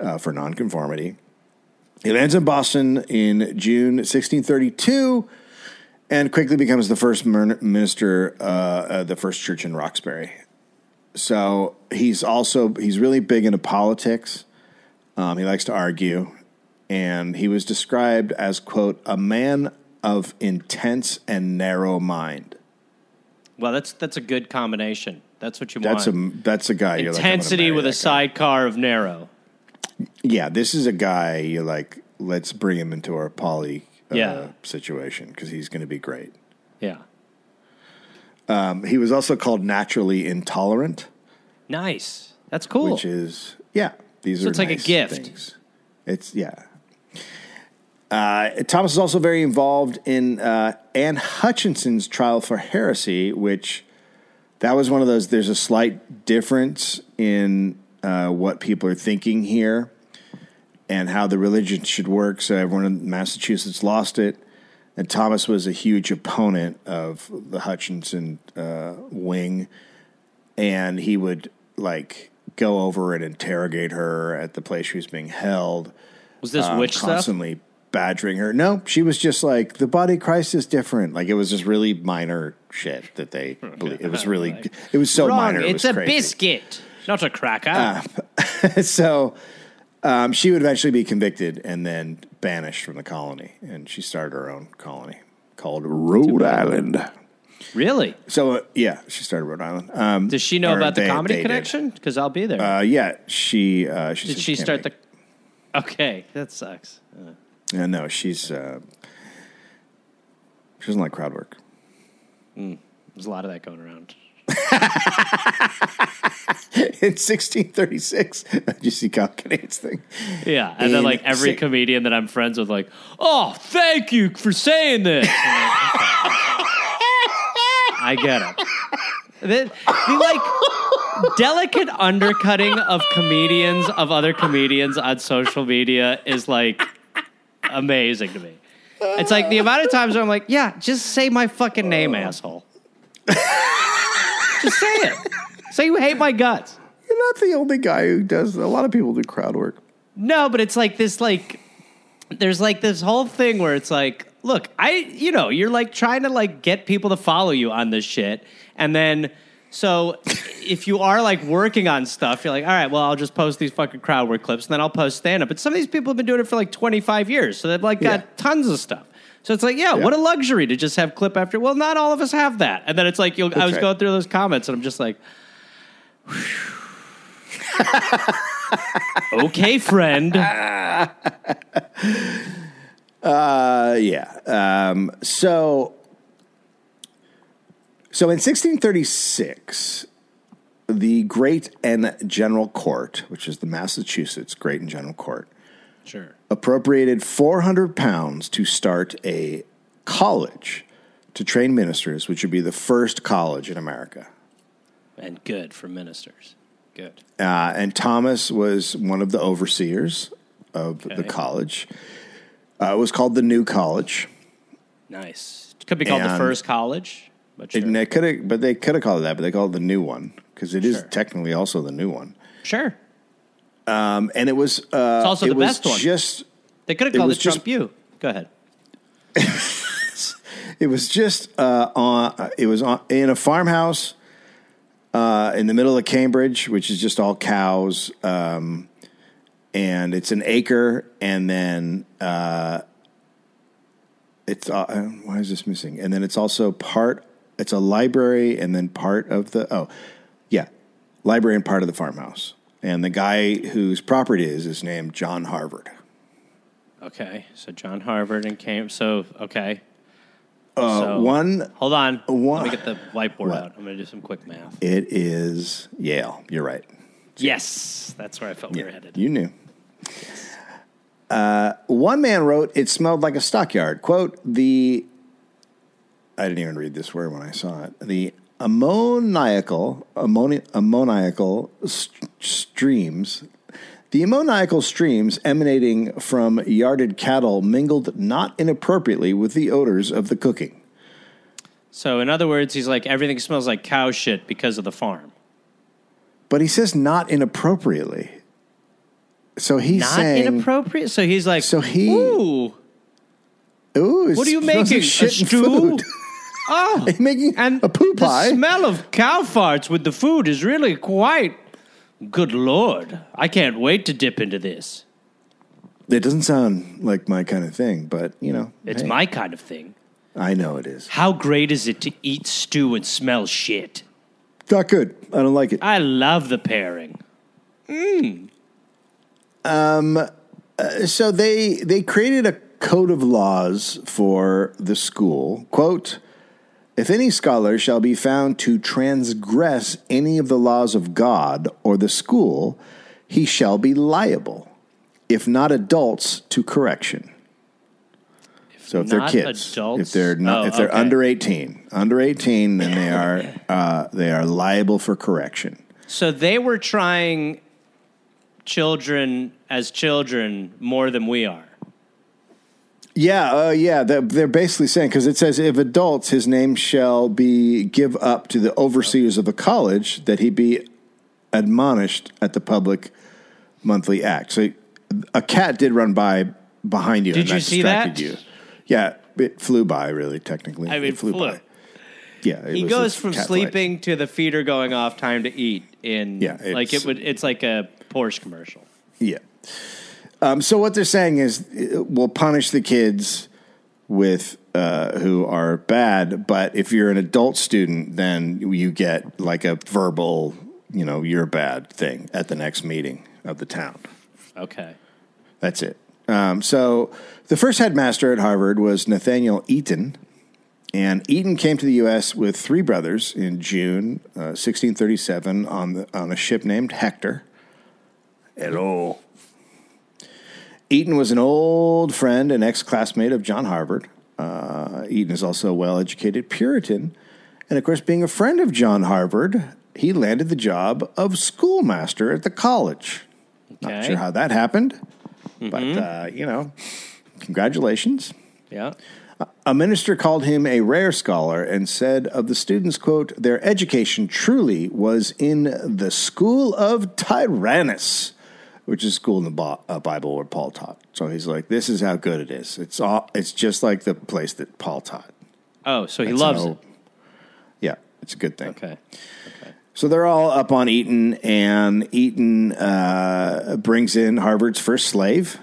uh, for nonconformity. He lands in Boston in June 1632 and quickly becomes the first minister, uh, uh, the first church in Roxbury. So he's also he's really big into politics. Um, he likes to argue, and he was described as quote a man of intense and narrow mind. Well, that's that's a good combination. That's what you That's a want. that's a guy. You're like, Intensity marry with a guy. sidecar of narrow. Yeah, this is a guy you're like, let's bring him into our poly uh, Yeah. situation because he's going to be great. Yeah. Um, he was also called naturally intolerant. Nice. That's cool. which is yeah. These So are it's like a gift. Things. It's yeah. Uh, Thomas is also very involved in uh, Anne Hutchinson's trial for heresy, which that was one of those. There's a slight difference in uh, what people are thinking here and how the religion should work. So everyone in Massachusetts lost it, and Thomas was a huge opponent of the Hutchinson uh, wing, and he would like go over and interrogate her at the place she was being held. was this um, witch stuff? Badgering her. No, she was just like the body of Christ is different. Like it was just really minor shit that they. believe. It was really. It was so Wrong. minor. it It's a crazy. biscuit, not a cracker. so um, she would eventually be convicted and then banished from the colony, and she started her own colony called Rhode Island. really? So uh, yeah, she started Rhode Island. Um, Does she know about the they- comedy they connection? Because I'll be there. Uh, yeah, she. Uh, she Did she start the? Okay, that sucks. Yeah, no, she's. Uh, she doesn't like crowd work. There's a lot of that going around. In 1636, did you see Kyle Kinane's thing? Yeah, and then like every si- comedian that I'm friends with, like, oh, thank you for saying this. I'm like, okay. I get it. The, the like delicate undercutting of comedians of other comedians on social media is like amazing to me. It's like the amount of times where I'm like, yeah, just say my fucking name, oh. asshole. just say it. Say you hate my guts. You're not the only guy who does. A lot of people do crowd work. No, but it's like this like there's like this whole thing where it's like, look, I you know, you're like trying to like get people to follow you on this shit. And then so if you are like working on stuff, you're like, all right, well, I'll just post these fucking crowd work clips and then I'll post stand up. But some of these people have been doing it for like 25 years. So they've like got Yeah. tons of stuff. So it's like, yeah, what a luxury to just have clip after. Well, not all of us have that. And then it's like, you'll, I was right. going through those comments and I'm just like, okay, friend. Uh, yeah. Um, so, so in 1636, the Great and General Court, which is the Massachusetts Great and General Court, Sure. appropriated 400 pounds to start a college to train ministers, which would be the first college in America. And good for ministers. Good. Uh, and Thomas was one of the overseers of the college. Uh, it was called the New College. Nice. It could be called the first college. But sure. They could have, but they could have called it that, but they called it the new one because it is Sure. technically also the new one. sure. Um, and it was uh, It's also it the was best one. Just They could have called was it Trump just- U. Go ahead. it was just uh, on. It was on, in a farmhouse uh, in the middle of Cambridge, which is just all cows. Um, and it's an acre, and then uh, it's uh, uh, why is this missing? And then it's also part. It's a library, and then part of the oh, yeah, library and part of the farmhouse. And the guy whose property it is is named John Harvard. Okay. So John Harvard and came. So, okay. Uh, So- one, Hold on. One- Let me get the whiteboard What? out. I'm going to do some quick math. it is Yale. You're right. Yes, that's where I felt we were headed. You knew. Uh, one man wrote, "It smelled like a stockyard." Quote: The I didn't even read this word when I saw it. The ammoniacal ammoni- ammoniacal st- streams. The ammoniacal streams emanating from yarded cattle mingled not inappropriately with the odors of the cooking. So, in other words, he's like, everything smells like cow shit because of the farm. But he says not inappropriately. So he's Not saying, inappropriate? So he's like, So he- Ooh, "Ooh, what are you smells like making? shit a stew? food." Oh, making and a poo pie. the smell of cow farts with the food is really quite. Good lord! I can't wait to dip into this. It doesn't sound like my kind of thing, but you know, It's hey, my kind of thing. I know it is. How great is it to eat stew and smell shit? Not good. I don't like it. I love the pairing. Mmm. Um so they they created a code of laws for the school. Quote: If any scholar shall be found to transgress any of the laws of God or the school, he shall be liable, if not adults, to correction. So if they're kids, adults? if they're not, Oh, if they're okay. under eighteen, under eighteen, then they are uh, they are liable for correction. So they were trying children as children more than we are. Yeah, uh, yeah. They're, they're basically saying because it says if adults, his name shall be give up to the overseers of the college that he be admonished at the public monthly act. So a cat did run by behind you. Did and you that see distracted that? You. Yeah, it flew by. Really, technically, I mean, it flew, flew. by. Yeah, it He goes from cat flight. sleeping to the feeder going off, time to eat. In Yeah, like it would. It's like a Porsche commercial. Yeah. Um, so what they're saying is uh, we'll punish the kids with uh, who are bad, but if you're an adult student, then you get like a verbal, you know, you're bad thing at the next meeting of the town. Okay. That's it. Um, so the first headmaster at Harvard was Nathaniel Eaton. And Eaton came to the U.S. with three brothers in June uh, 1637 on, the, on a ship named Hector. Hello. Eaton was an old friend and ex classmate of John Harvard. Uh, Eaton is also a well educated Puritan. And of course, being a friend of John Harvard, he landed the job of schoolmaster at the college. Not sure how that happened, but uh, you know, congratulations. Yeah. A minister called him a rare scholar and said of the students, quote, their education truly was in the school of Tyrannus, which is a school in the uh, Bible where Paul taught. So he's like, this is how good it is. It's all, it's just like the place that Paul taught. Oh, so he That's loves how- it. Yeah, it's a good thing. Okay. So they're all up on Eaton, and Eaton uh, brings in Harvard's first slave,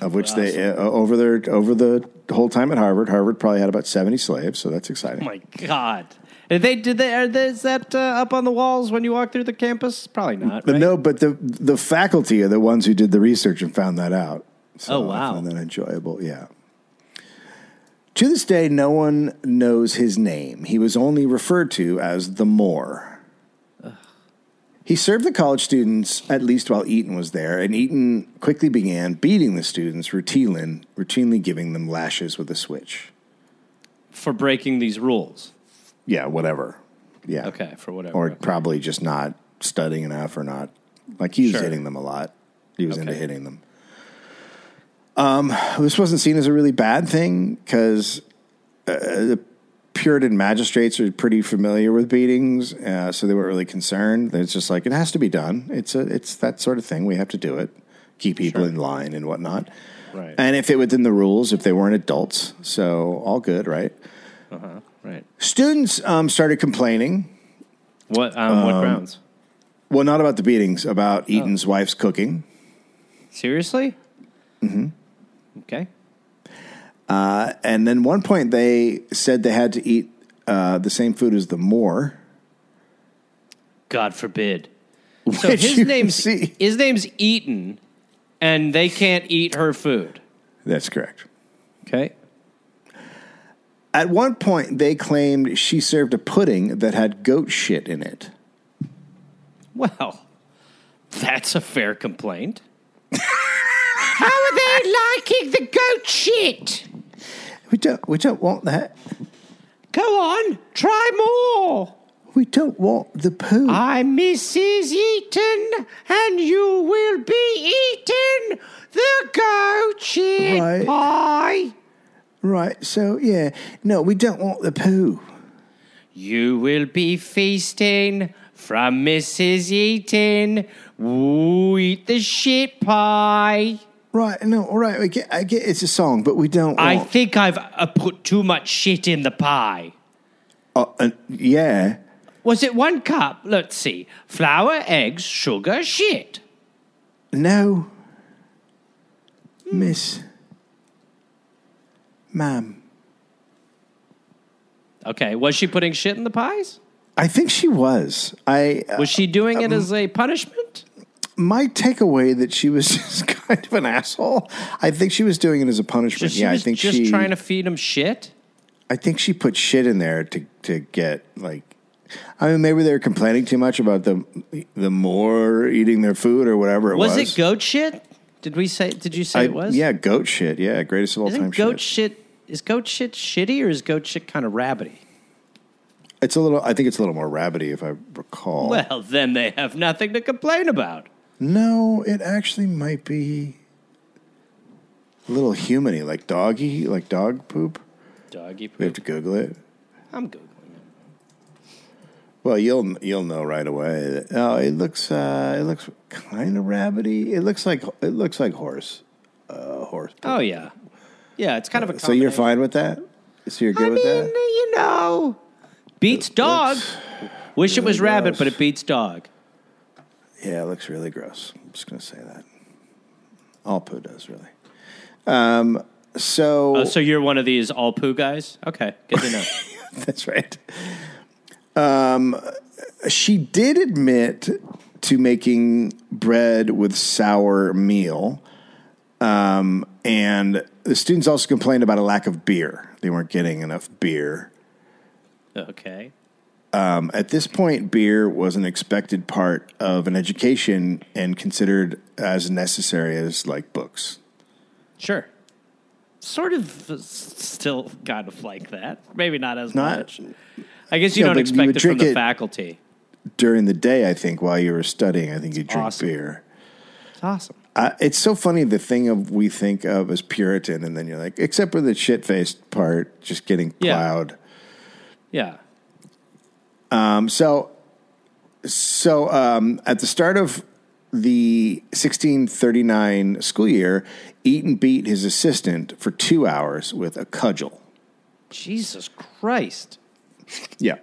of which they uh, over their over the whole time at Harvard, Harvard probably had about seventy slaves. So that's exciting. Oh my god. Did they? Did they? Are they is that uh, up on the walls when you walk through the campus? Probably not. But right? no, but the the faculty are the ones who did the research and found that out. So Oh, wow. I found that enjoyable. Yeah. To this day, no one knows his name. He was only referred to as the Moor. He served the college students at least while Eaton was there, and Eaton quickly began beating the students routinely, routinely giving them lashes with a switch. for breaking these rules. Yeah, whatever. Yeah. Okay, for whatever. Or Okay. probably just not studying enough or not. Like he was Sure. hitting them a lot. He was into hitting them. Um, this wasn't seen as a really bad thing because uh, the Puritan magistrates are pretty familiar with beatings, uh, so they weren't really concerned. It's just like it has to be done. It's a it's that sort of thing. We have to do it, keep people in line and whatnot. Right. And if it within the rules, if they weren't adults, so all good, right? Right. Students um, started complaining. What? Um, what grounds? Well, not about the beatings, Oh. about Eaton's wife's cooking. Seriously? Mm-hmm. Okay. Uh, and then one point they said they had to eat uh, the same food as the Moor. God forbid. So which his you name's see. his name's Eaton, and they can't eat her food. That's correct. Okay. At one point, they claimed she served a pudding that had goat shit in it. Well, that's a fair complaint. How are they liking the goat shit? We don't. We don't want that. Go on, try more. We don't want the poo. I'm Mrs. Eaton, and you will be eating the goat shit Right. pie. Right. So yeah. No, we don't want the poo. You will be feasting from Mrs. Eaton. Ooh, eat the shit pie. Right. No. All right. I get. I get. It's a song, but we don't. Want, I think I've uh, put too much shit in the pie. Uh, uh, yeah. Was it one cup? Let's see. Flour, eggs, sugar, shit. No. Miss. Ma'am. Okay, was she putting shit in the pies? I think she was. I. Uh, Was she doing it as a punishment? my takeaway that she was just kind of an asshole. I think she was doing it as a punishment. Yeah, I think just she. trying to feed him shit. I think she put shit in there to to get like. I mean, maybe they were complaining too much about the the Moor eating their food or whatever it was. Was, it goat shit? Did we say? Did you say I- it was? Yeah, goat shit. Yeah, greatest of all Isn't time goat shit. shit. Is goat shit shitty or is goat shit kind of rabbity? It's a little. I think it's a little more rabbity, if I recall. Well, then they have nothing to complain about. no, it actually might be a little humany, like doggy, like dog poop. Doggy poop. We have to Google it. I'm googling it. Well, you'll you'll know right away. Oh, it looks uh, it looks kind of rabbity. It looks like it looks like horse, uh, horse. Oh yeah, yeah. It's kind of a. so you're fine with that? So you're good I with mean, that? you know, beats dog. Wish it was rabbit, gross. but it beats dog. Yeah, it looks really gross. I'm just gonna say that. All poo does really. Um. So Oh, so you're one of these all poo guys? Okay, good to know. That's right. Um, she did admit to making bread with sour meal. Um, and the students also complained about a lack of beer. They weren't getting enough beer. okay. Um, at this point, beer was an expected part of an education and considered as necessary as like books. Sure. Sort of still kind of like that. Maybe not as Not- much. I guess you Yeah, don't but you expect would it from drink the it- faculty. During the day, I think, while you were studying, I think you drink Awesome. beer. It's awesome. Uh, it's so funny the thing of we think of as Puritan, and then you're like, except for the shit faced part, just getting Yeah. plowed. Yeah. Um, so, so um, at the start of the 1639 school year, Eaton beat his assistant for two hours with a cudgel. Jesus Christ. Yeah.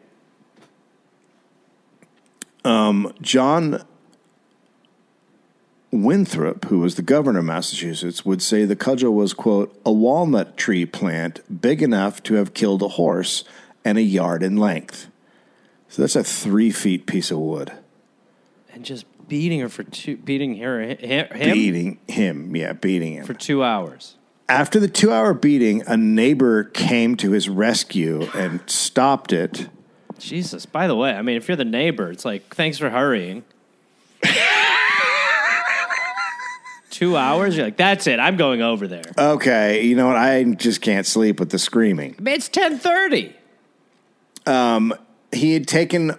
Um, John Winthrop, who was the governor of Massachusetts, would say the cudgel was, quote, a walnut tree plant big enough to have killed a horse and a yard in length. So that's a three feet piece of wood. And just beating her for two, beating her, hi- him Beating him. Yeah, beating him. for two hours. After the two hour beating, a neighbor came to his rescue and stopped it. Jesus. By the way, I mean, if you're the neighbor, it's like, thanks for hurrying. Two hours? You're like, that's it. I'm going over there. Okay, you know what? I just can't sleep with the screaming. It's 1030. Um, he had taken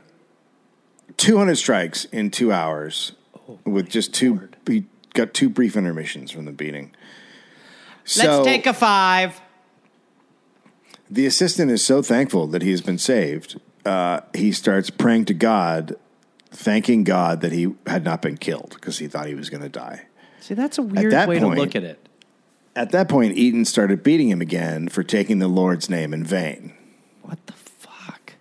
200 strikes in two hours with just two he got two brief intermissions from the beating so Let's take a five. the assistant is so thankful that he has been saved uh, he starts praying to god thanking god that he had not been killed because he thought he was going to die See, that's a weird way point- to look at it. at that point eaton started beating him again for taking the lord's name in vain What the fuck?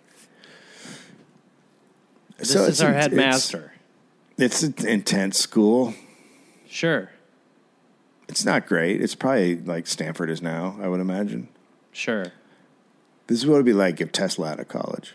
This So is it's- our it's- headmaster. it's an intense school Sure. it's not great it's probably like stanford is now i would imagine Sure. This is what it'd be like if Tesla had a college.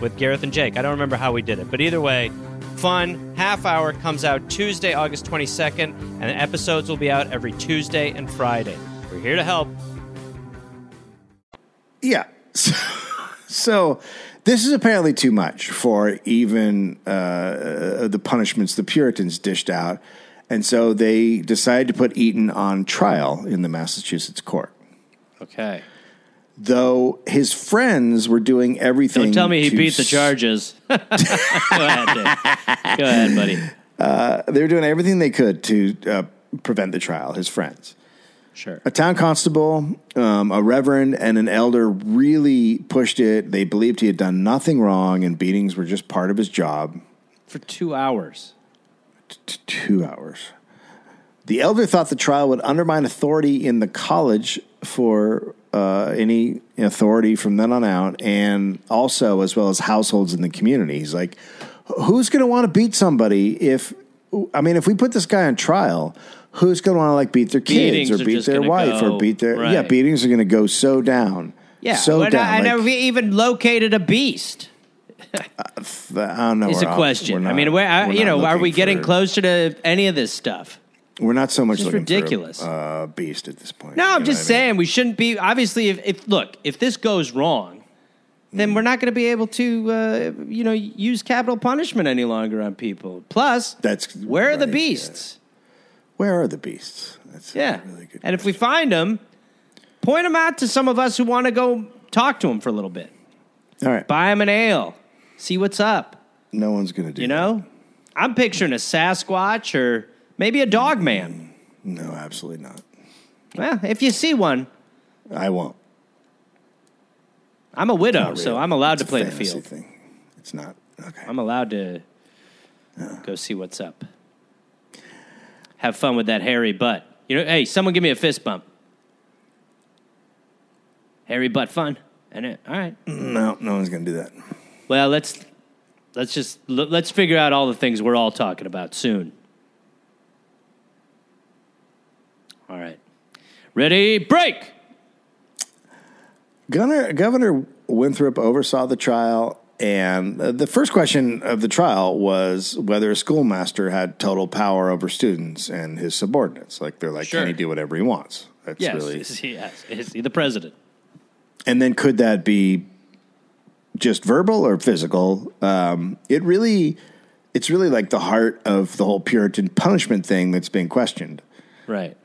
with Gareth and Jake. I don't remember how we did it, but either way, fun. Half hour comes out Tuesday, August 22nd, and the episodes will be out every Tuesday and Friday. We're here to help. Yeah. So, so this is apparently too much for even uh, the punishments the Puritans dished out. And so they decided to put Eaton on trial in the Massachusetts court. Okay. Though his friends were doing everything. Don't tell me he beat the charges. Go ahead, Dave. Go ahead, buddy. They were doing everything they could to uh, prevent the trial, his friends. Sure. A town constable, um, a reverend, and an elder really pushed it. They believed he had done nothing wrong and beatings were just part of his job. For two hours. T- two hours. The elder thought the trial would undermine authority in the college for uh, any authority from then on out, and also as well as households in the community. He's like, who's going to want to beat somebody if? I mean, if we put this guy on trial, who's going to want to like beat their kids Beatings or beat their wife go- or beat their yeah? Beatings are going to go so down. Yeah. so down. I, I like, never even located a beast. I don't know. It's a question. we're I mean, where, I, we're you know, are we getting for- closer to any of this stuff? We're not so much looking ridiculous. for a uh, beast at this point. No, I'm just what I mean? saying we shouldn't be. Obviously, if, if look, if this goes wrong, then we're not going to be able to, uh, you know, use capital punishment any longer on people. Plus, That's where are the right, beasts? Where are the beasts? That's a Yeah, really good. and if we find them, point them out to some of us who want to go talk to them for a little bit. All right, Buy them an ale, see what's up. no one's going to do. You know, I'm picturing a Sasquatch or maybe a dog man. no, absolutely not. Well, if you see one, I won't. I'm a widow, Not so. I'm allowed It's to play the field. Thing. It's not okay. I'm allowed to go see what's up. Have fun with that hairy butt. You know, hey, someone give me a fist bump. Hairy butt fun. And it, all right. no, no one's going to do that. Well, let's let's just let's figure out all the things we're all talking about soon. All right. Ready? Break. Governor, Governor Winthrop oversaw the trial, and the first question of the trial was whether a schoolmaster had total power over students and his subordinates. Like they're like, Sure. can he do whatever he wants? That's Yes. really. Is he, yes. Is he the president? And then could that be just verbal or physical? Um, it really, it's really like the heart of the whole Puritan punishment thing that's being questioned. Right.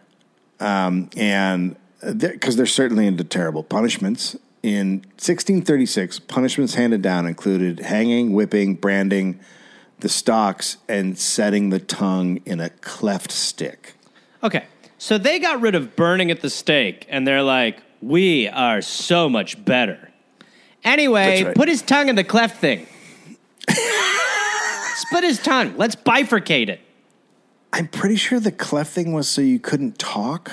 Um, and because they're certainly into terrible punishments. In 1636, punishments handed down included hanging, whipping, branding the stocks, and setting the tongue in a cleft stick. Okay. So they got rid of burning at the stake, and they're like, we are so much better. Anyway, right. put his tongue in the cleft thing. Split his tongue. Let's bifurcate it. I'm pretty sure the cleft thing was so you couldn't talk.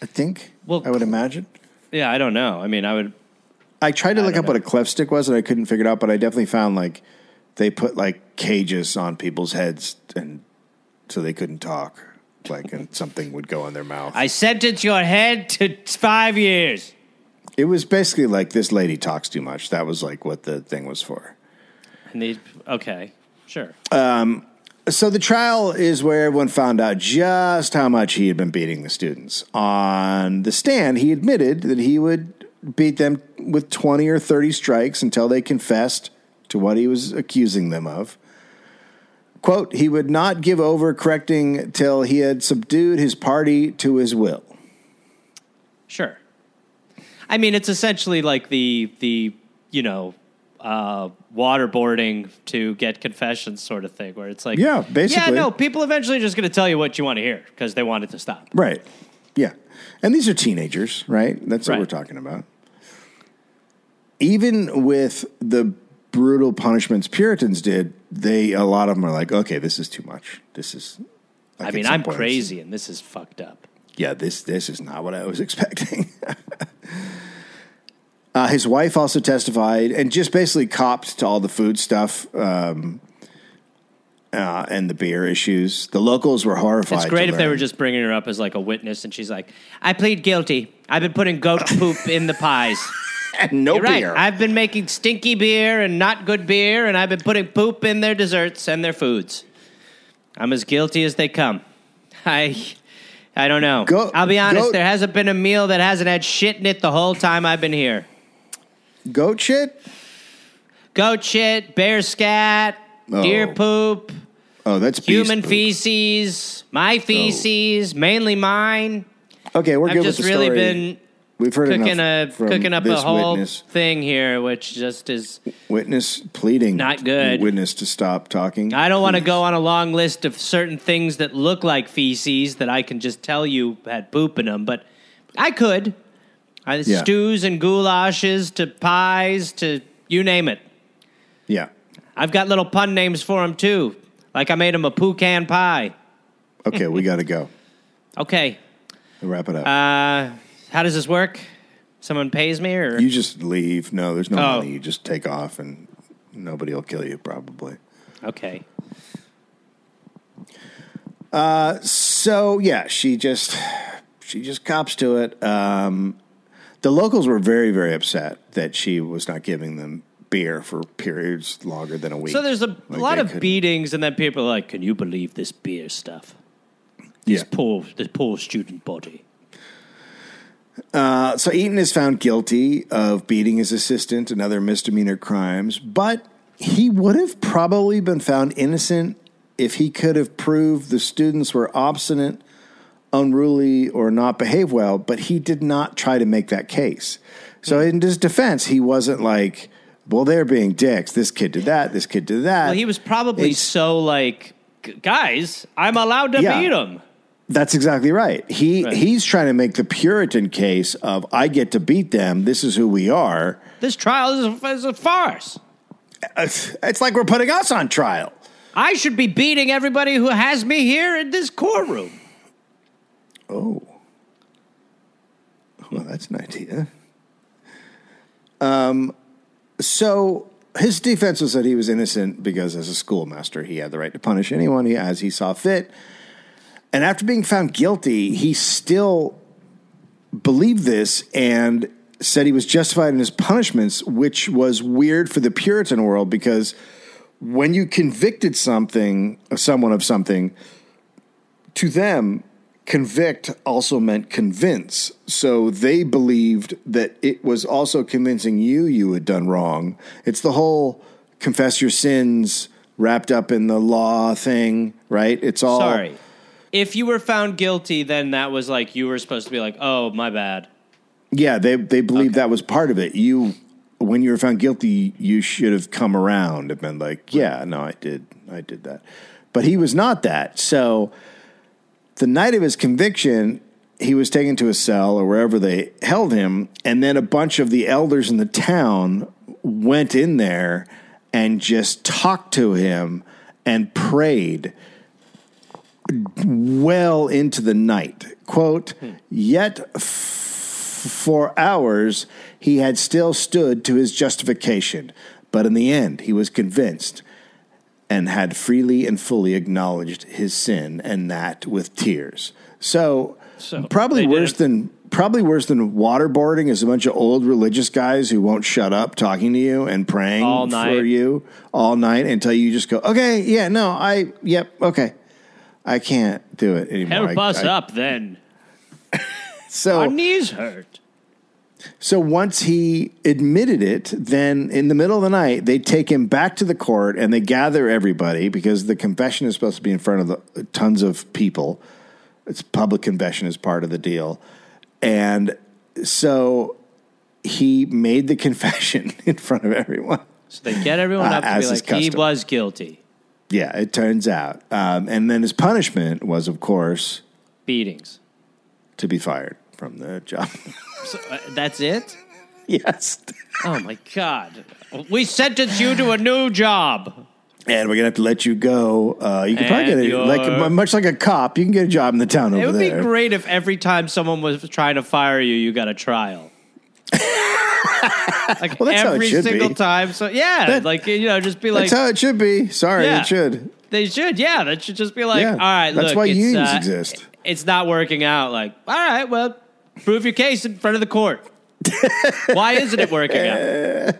I think. Well, I would imagine. Yeah, I don't know. I mean, I would. I tried to look don't up what a cleft stick was, and I couldn't figure it out. But I definitely found like they put like cages on people's heads and so they couldn't talk. Like, and something would go in their mouth. I sentence your head to five years. it was basically like this lady talks too much. That was like what the thing was for. And they, okay, sure. Um, So the trial is where everyone found out just how much he had been beating the students. On the stand, he admitted that he would beat them with 20 or 30 strikes until they confessed to what he was accusing them of. Quote, he would not give over correcting till he had subdued his party to his will. Sure. I mean, it's essentially like the the you know uh, waterboarding to get confessions sort of thing, where it's like, Yeah, basically. yeah, no, people eventually are just going to tell you what you want to hear because they want it to stop. Right. Yeah. And these are teenagers, right? That's what Right. we're talking about. Even with the brutal punishments Puritans did, they a lot of them are like, okay, this is too much. This is. I mean, I'm crazy, and this is fucked up. Yeah, this this is not what I was expecting. Uh, his wife also testified and just basically copped to all the food stuff um, uh, and the beer issues. The locals were horrified. It's great if they were just bringing her up as like a witness, and she's like, "I plead guilty. I've been putting goat poop in the pies." and no You're right. beer. I've been making stinky beer and not good beer, and I've been putting poop in their desserts and their foods. I'm as guilty as they come. I, I don't know. Go- I'll be honest. go- there hasn't been a meal that hasn't had shit in it the whole time I've been here. Goat shit. Goat shit, bear scat, oh. deer Oh. poop, Oh, that's human poop. feces, my oh. feces, mainly mine. Okay, we're I've good just with the really story. been We've heard cooking a cooking up a whole witness. thing here, which just is. Witness pleading, Not good. Witness to stop talking. I don't want to go on a long list of certain things that look like feces that I can just tell you had poop in them, but I could. I, Yeah. Stews and goulashes to pies to you name it. Yeah. I've got little pun names for them too. Like I made them a pecan pie. Okay, we got to go. Okay. Wrap it up. Uh, how does this work? Someone pays me or you just leave. No, there's no Oh. money. You just take off, and nobody will kill you. Probably. okay. Uh, So yeah, she just she just cops to it. Um, the locals were very very upset that she was not giving them beer for periods longer than a week. So there's a Like, lot of couldn't- beatings, and then people are like, "Can you believe this beer stuff? Yeah. This poor, this poor student body." Uh, so Eaton is found guilty of beating his assistant and other misdemeanor crimes, but he would have probably been found innocent if he could have proved the students were obstinate, unruly, or not behave well. But he did not try to make that case. So hmm. in his defense, he wasn't like, "Well, they're being dicks. This kid did that. This kid did that." Well, he was probably It's- so like, guys, I'm allowed to Yeah. beat him. That's exactly right. He Right. he's trying to make the Puritan case of I get to beat them. This is who we are. This trial is a, is a farce. It's, it's like we're putting us on trial. I should be beating everybody who has me here in this courtroom. Oh. Well, that's an idea. Um, so his defense was that he was innocent because, as a schoolmaster, he had the right to punish anyone as he saw fit. And after being found guilty, he still believed this and said he was justified in his punishments, which was weird for the Puritan world because when you convicted something, someone of something, to them, convict also meant convince. So they believed that it was also convincing you you had done wrong. It's the whole confess your sins wrapped up in the law thing, right? It's all Sorry. If you were found guilty, then that was like you were supposed to be like, oh, my bad. Yeah, they they believed that was part of it. You when you were found guilty, you should have come around and been like, "Yeah, no, I did, I did that." But he was not that. So the night of his conviction, he was taken to a cell or wherever they held him, and then a bunch of the elders in the town went in there and just talked to him and prayed well into the night. Quote, hmm. yet f- for hours he had still stood to his justification, but in the end he was convinced. And had freely and fully acknowledged his sin, and that with tears. So, So, probably worse than probably worse than waterboarding is a bunch of old religious guys who won't shut up talking to you and praying All for night. you all night until you just go, okay, yeah, no, I, yep, okay, I can't do it anymore. Help I- us I- up then. So, Our knees hurt. So once he admitted it, then in the middle of the night, they take him back to the court and they gather everybody because the confession is supposed to be in front of the, tons of people. It's public confession is part of the deal. And so he made the confession in front of everyone. So they get everyone Uh, up to as be like, he was guilty. Yeah, it turns out. Um, and then his punishment was, of course, Beatings. to be fired from the job. So, uh, that's it? yes. Oh my God. We sentence you to a new job. And we're gonna have to let you go. Uh, you can probably get a, like much like a cop. You can get a job in the town over there. It would there. be great if every time someone was trying to fire you, you got a trial. like Well, that's how it every single be. time. So yeah, That- like you know, just be like That's how it should be. Sorry, Yeah. it should. they should. Yeah, that should just be like, Yeah, all right, that's look, why unions uh, exist. It's not working out. Like, all right, well, prove your case in front of the court. why isn't it working out?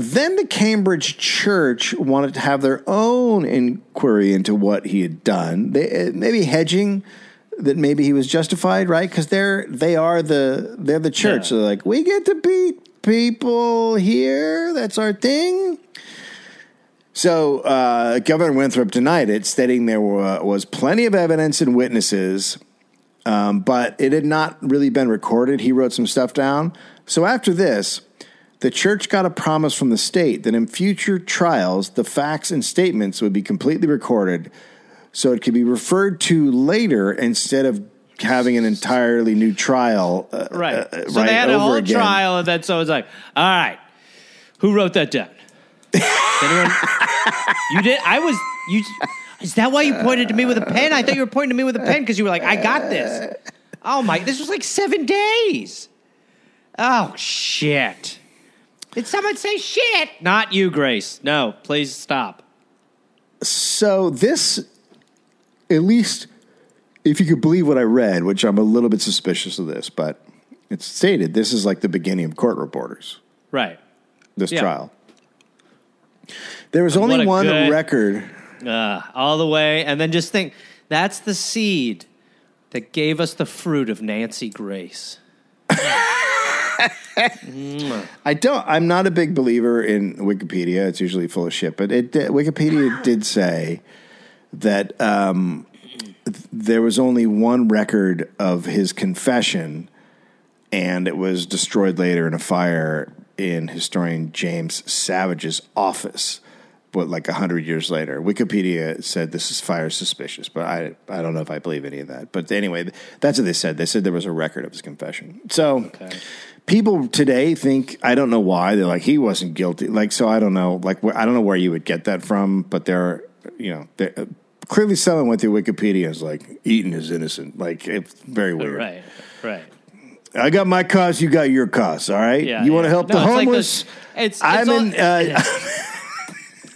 Then the Cambridge Church wanted to have their own inquiry into what he had done. They, uh, maybe hedging that maybe he was justified, right? Because they're they are the they're the church. Yeah. So they're like, we get to beat people here. That's our thing. So uh, Governor Winthrop denied it, stating there wa- was plenty of evidence and witnesses, um, but it had not really been recorded. He wrote some stuff down. So after this, the church got a promise from the state that in future trials, the facts and statements would be completely recorded, so it could be referred to later instead of having an entirely new trial. uh, Right. uh, so right they had a whole again. trial, and then someone's like, all right, who wrote that down? Anyone? you did? I was. You. Is that why you pointed to me with a pen? I thought you were pointing to me with a pen because you were like, I got this. Oh my! This was like seven days. Oh shit! Did someone say shit? Not you, Grace. No, please stop. So this, at least, if you could believe what I read, which I'm a little bit suspicious of this, but it's stated this is like the beginning of court reporters. Right. This Yeah. trial. There was What only one good- record. Uh, all the way, and then just think that's the seed that gave us the fruit of Nancy Grace. I don't. I'm not a big believer in Wikipedia. It's usually full of shit. But it did- Wikipedia did say that um, th- there was only one record of his confession, and it was destroyed later in a fire in historian James Savage's office. But like a hundred years later, Wikipedia said this is fire suspicious, but I I don't know if I believe any of that. But anyway, that's what they said. They said there was a record of his confession. So people today think I don't know why they're like he wasn't guilty. Like so, I don't know. Like I don't know where you would get that from, but there are you know there, uh, clearly someone went through Wikipedia and is like Eaton is innocent. Like it's very weird. Right. Right. I got my cause, you got your cause. All right, Yeah, you want to yeah. help No, the it's like homeless. those- it's- I'm it's in. all- Uh,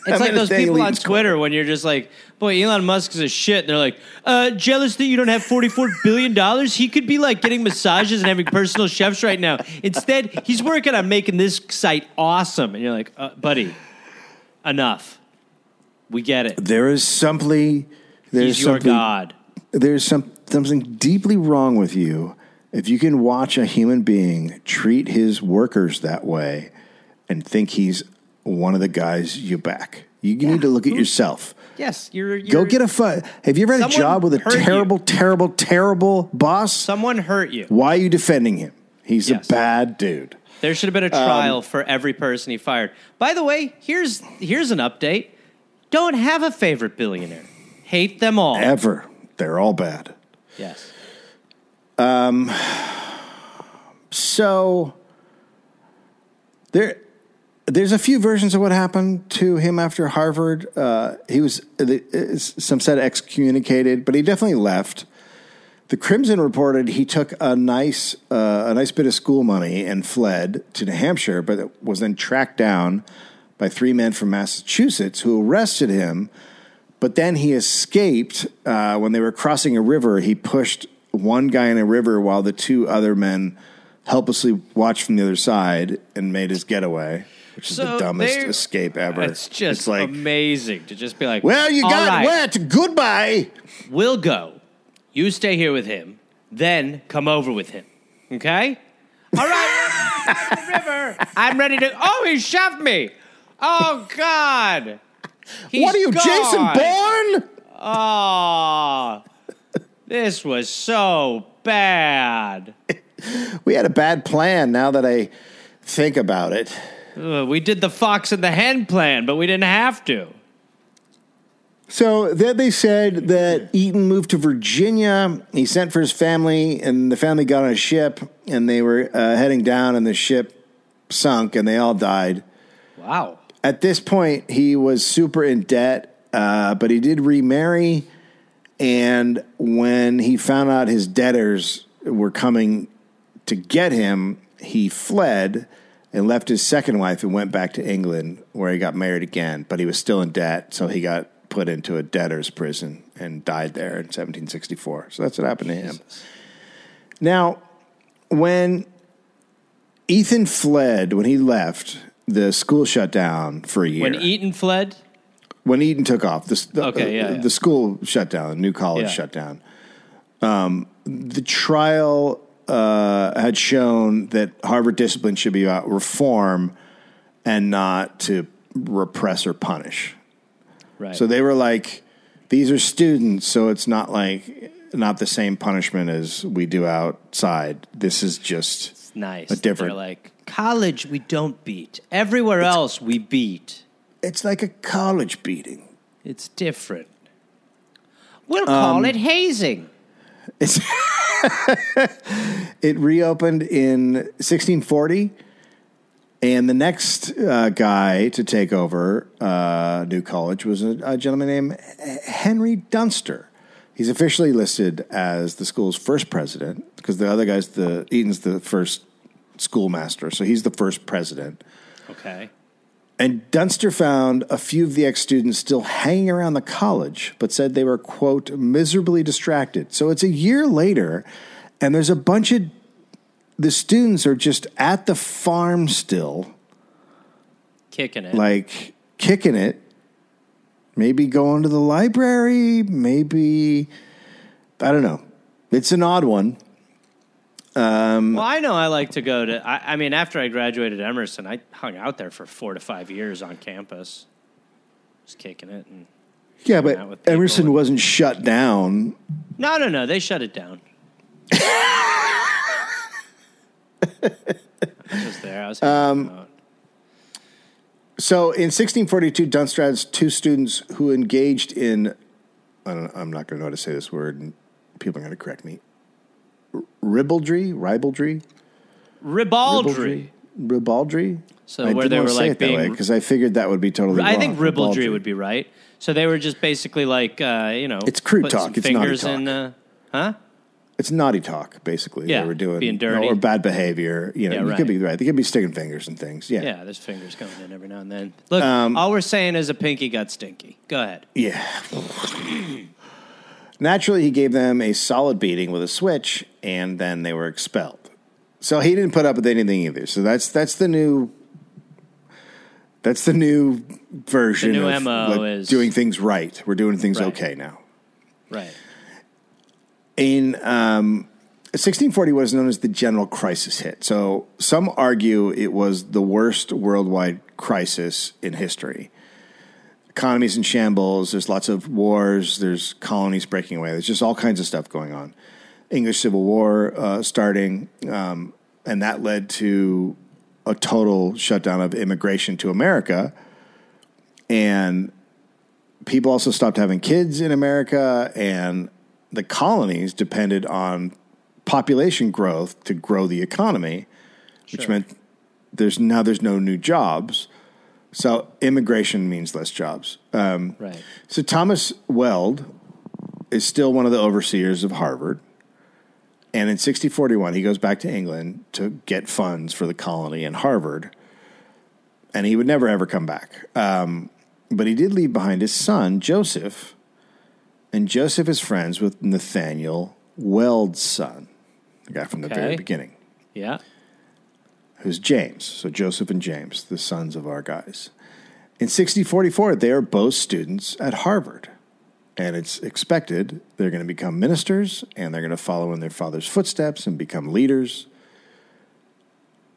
It's like those people on Twitter when you're just like, boy, Elon Musk is a shit. And they're like, uh, jealous that you don't have $44 billion? He could be like getting massages and having personal chefs right now. Instead, he's working on making this site awesome. And you're like, uh, buddy, enough. We get it. there is simply there's He's your something, God. There's some something deeply wrong with you if you can watch a human being treat his workers that way and think he's one of the guys you back. You need to look at yourself. Yes, you're. you're Go get a fu- Have you ever had a job with a hurt you. terrible, terrible, terrible boss? Someone hurt you. Why are you defending him? He's Yes. a bad dude. There should have been a Um, trial for every person he fired. By the way, here's here's an update. Don't have a favorite billionaire. Hate them all. Ever. They're all bad. Yes. Um. So there, there's a few versions of what happened to him after Harvard. Uh, he was uh, some said excommunicated, but he definitely left. The Crimson reported he took a nice uh, a nice bit of school money and fled to New Hampshire, but was then tracked down by three men from Massachusetts who arrested him. But then he escaped uh, when they were crossing a river. He pushed one guy in a river while the two other men helplessly watched from the other side and made his getaway, which is the So dumbest they- escape ever. It's just It's like, amazing to just be like, well, you got right, wet. Goodbye. We'll go. You stay here with him, then come over with him. Okay? All right. river. I'm ready to. Oh, he shoved me. Oh God. He's what are you, gone. Jason Bourne? Oh, this was so bad. We had a bad plan. Now that I think about it, Ugh, we did the fox and the hen plan, but we didn't have to. So then they said that Eaton moved to Virginia. He sent for his family, and the family got on a ship, and they were uh, heading down, and the ship sunk, and they all died. Wow. At this point, he was super in debt, uh, but he did remarry. And when he found out his debtors were coming to get him, he fled and left his second wife and went back to England, where he got married again. But he was still in debt, so he got put into a debtor's prison and died there in 1764. So that's what happened to him. Now, when Ethan fled, when he left, the school shut down for a year When Eaton fled, when Eaton took off, the, the, Okay, yeah, the, yeah. the school shut down, the new college Yeah. shut down. Um, the trial uh, had shown that Harvard discipline should be about reform and not to repress or punish. right? So they were like, these are students, so it's not like not the same punishment as we do outside. This is just nice. a different- They're like college. We don't beat. Everywhere else, we beat. it's like a college beating. It's different. We'll call Um, it hazing. It's it reopened in 1640, and the next uh, guy to take over uh, New College was a, a gentleman named Henry Dunster. He's officially listed as the school's first president because the other guy's the Eaton's the first schoolmaster, so he's the first president. Okay. And Dunster found a few of the ex students still hanging around the college, but said they were, quote, miserably distracted. So it's a year later, and there's a bunch of the students are just at the farm still, Kicking it. like kicking it, maybe going to the library, maybe, I don't know. It's an odd one. Well, I know I like to go to. I, I mean, after I graduated Emerson, I hung out there for four to five years on campus, just kicking it. And Yeah, but Emerson and- wasn't shut down. no, no, no, they shut it down. I was there. I was. Um. So in 1642, Dunster has two students who engaged in, I don't, I'm not going to know how to say this word, and people are going to correct me. Ribaldry? Ribaldry? ribaldry. Ribaldry? So where they were like being because I figured that would be totally I wrong. think ribaldry would be right. So they were just basically like, uh, you know, It's crude talk. It's naughty talk. in, uh, huh? It's naughty talk, basically. Yeah, they were doing being dirty. or bad behavior. You know, Yeah, you right. could be right. They could be sticking fingers and things. Yeah, Yeah, there's fingers going in every now and then. Look, Um, all we're saying is a pinky got stinky. Go ahead. Yeah. Naturally, he gave them a solid beating with a switch, and then they were expelled. So he didn't put up with anything either. So that's that's the new. That's the new version The new of like, is- doing things right. We're doing things Right. okay now. Right. In um, 1640, was known as the general crisis hit. So some argue it was the worst worldwide crisis in history. Economies in shambles. There's lots of wars. There's colonies breaking away. There's just all kinds of stuff going on. English Civil War uh, starting, um, and that led to a total shutdown of immigration to America. And people also stopped having kids in America, and the colonies depended on population growth to grow the economy, which meant there's now there's no new jobs. So immigration means less jobs. Um, Right. so Thomas Weld is still one of the overseers of Harvard. And in 1641, he goes back to England to get funds for the colony and Harvard. and he would never ever come back. Um, but he did leave behind his son Joseph, and Joseph is friends with Nathaniel Weld's son, the guy from the very beginning, Yeah. Who's James. So Joseph and James, the sons of our guys. In 1644, they are both students at Harvard. And it's expected they're going to become ministers and they're going to follow in their father's footsteps and become leaders.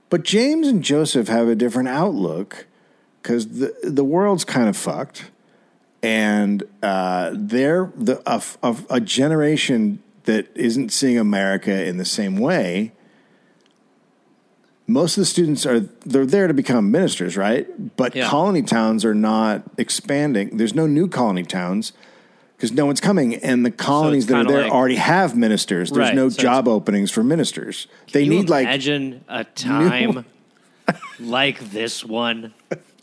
But James and Joseph have a different outlook because the, the world's kind of fucked. And uh, they're the, a, a, a generation that isn't seeing America in the same way most of the students are they're there to become ministers, right? But Yeah. colony towns are not expanding. There's no new colony towns because no one's coming, and the colonies that are there like- already have ministers. There's Right, no so job openings for ministers. They need like imagine a time like this one.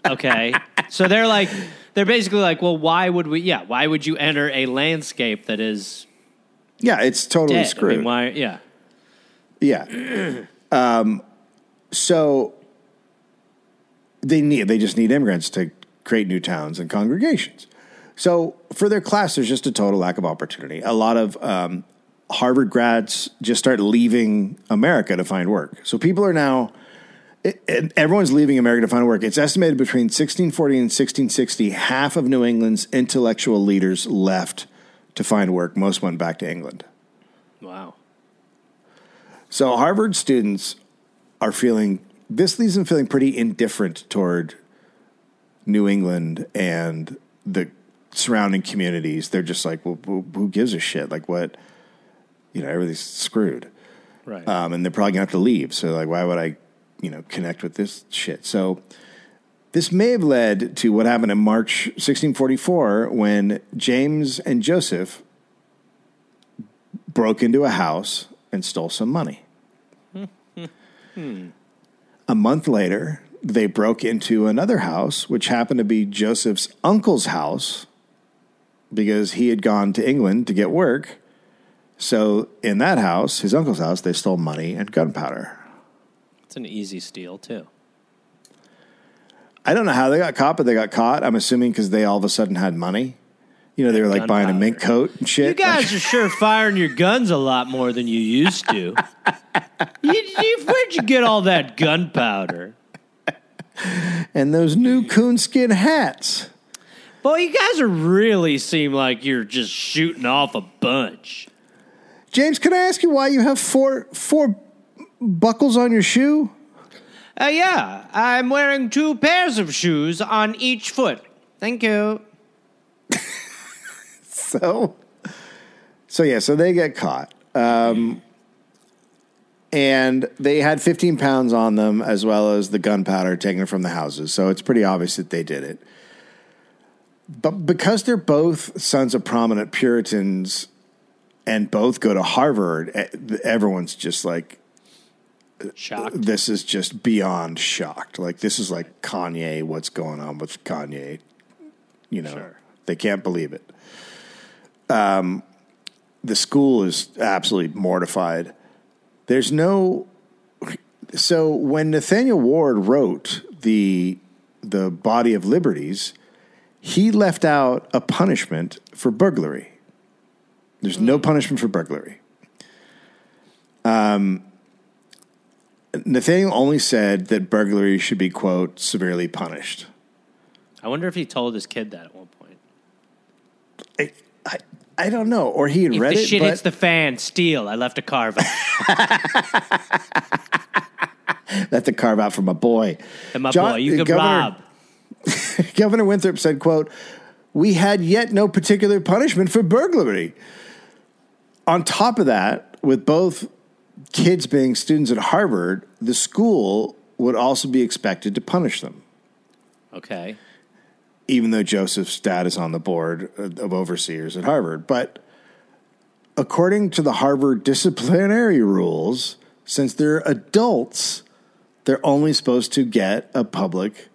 Okay, so they're like they're basically like, well, why would we? Yeah, why would you enter a landscape that is yeah, it's totally dead? I screwed. mean, why? Yeah, Yeah. um, so they need they just need immigrants to create new towns and congregations. So for their class, there's just a total lack of opportunity. A lot of um, Harvard grads just start leaving America to find work. So people are now. It, it- everyone's leaving America to find work. It's estimated between 1640 and 1660, half of New England's intellectual leaders left to find work. Most went back to England. wow. So Harvard students are feeling this leaves them feeling pretty indifferent toward New England and the surrounding communities. They're just like, well, who who gives a shit? Like what? You know, everything's screwed. Right. Um, and they're probably gonna have to leave. So like, why would I, you know, connect with this shit? So this may have led to what happened in March 1644 when James and Joseph broke into a house and stole some money. Hmm. A month later, they broke into another house, which happened to be Joseph's uncle's house because he had gone to England to get work. So, in that house, his uncle's house, they stole money and gunpowder. it's an easy steal too. I don't know how they got caught, but they got caught. I'm assuming because they all of a sudden had money. You know, they were like buying a mink coat and shit. You guys are sure firing your guns a lot more than you used to. you, you, where'd you get all that gunpowder? and those new coonskin hats. Boy, you guys are really seem like you're just shooting off a bunch. James, can I ask you why you have four four buckles on your shoe? Uh, yeah, I'm wearing two pairs of shoes on each foot. Thank you. So, so yeah, so they get caught, um, and they had 15 pounds on them as well as the gunpowder taken from the houses. So it's pretty obvious that they did it. But because they're both sons of prominent Puritans and both go to Harvard, everyone's just like, Shocked. this is just beyond shocked. Like this is like Kanye. What's going on with Kanye? You know, Sure. they can't believe it. Um, the school is absolutely mortified. There's no. So when Nathaniel Ward wrote the the Body of Liberties, he left out a punishment for burglary. There's no punishment for burglary. Nathaniel only said that burglary should be, quote, severely punished. I wonder if he told his kid that at one point. I, I, don't know. Or he had If read the it, shit but hits the fan, steal. I left a carve out. that's a carve out from a boy. And my John- boy, you could Governor- rob. Governor Winthrop said, quote, we had yet no particular punishment for burglary. On top of that, with both kids being students at Harvard, the school would also be expected to punish them. Okay. Even though Joseph's dad is on the board of overseers at Harvard. But according to the Harvard disciplinary rules, since they're adults, they're only supposed to get a public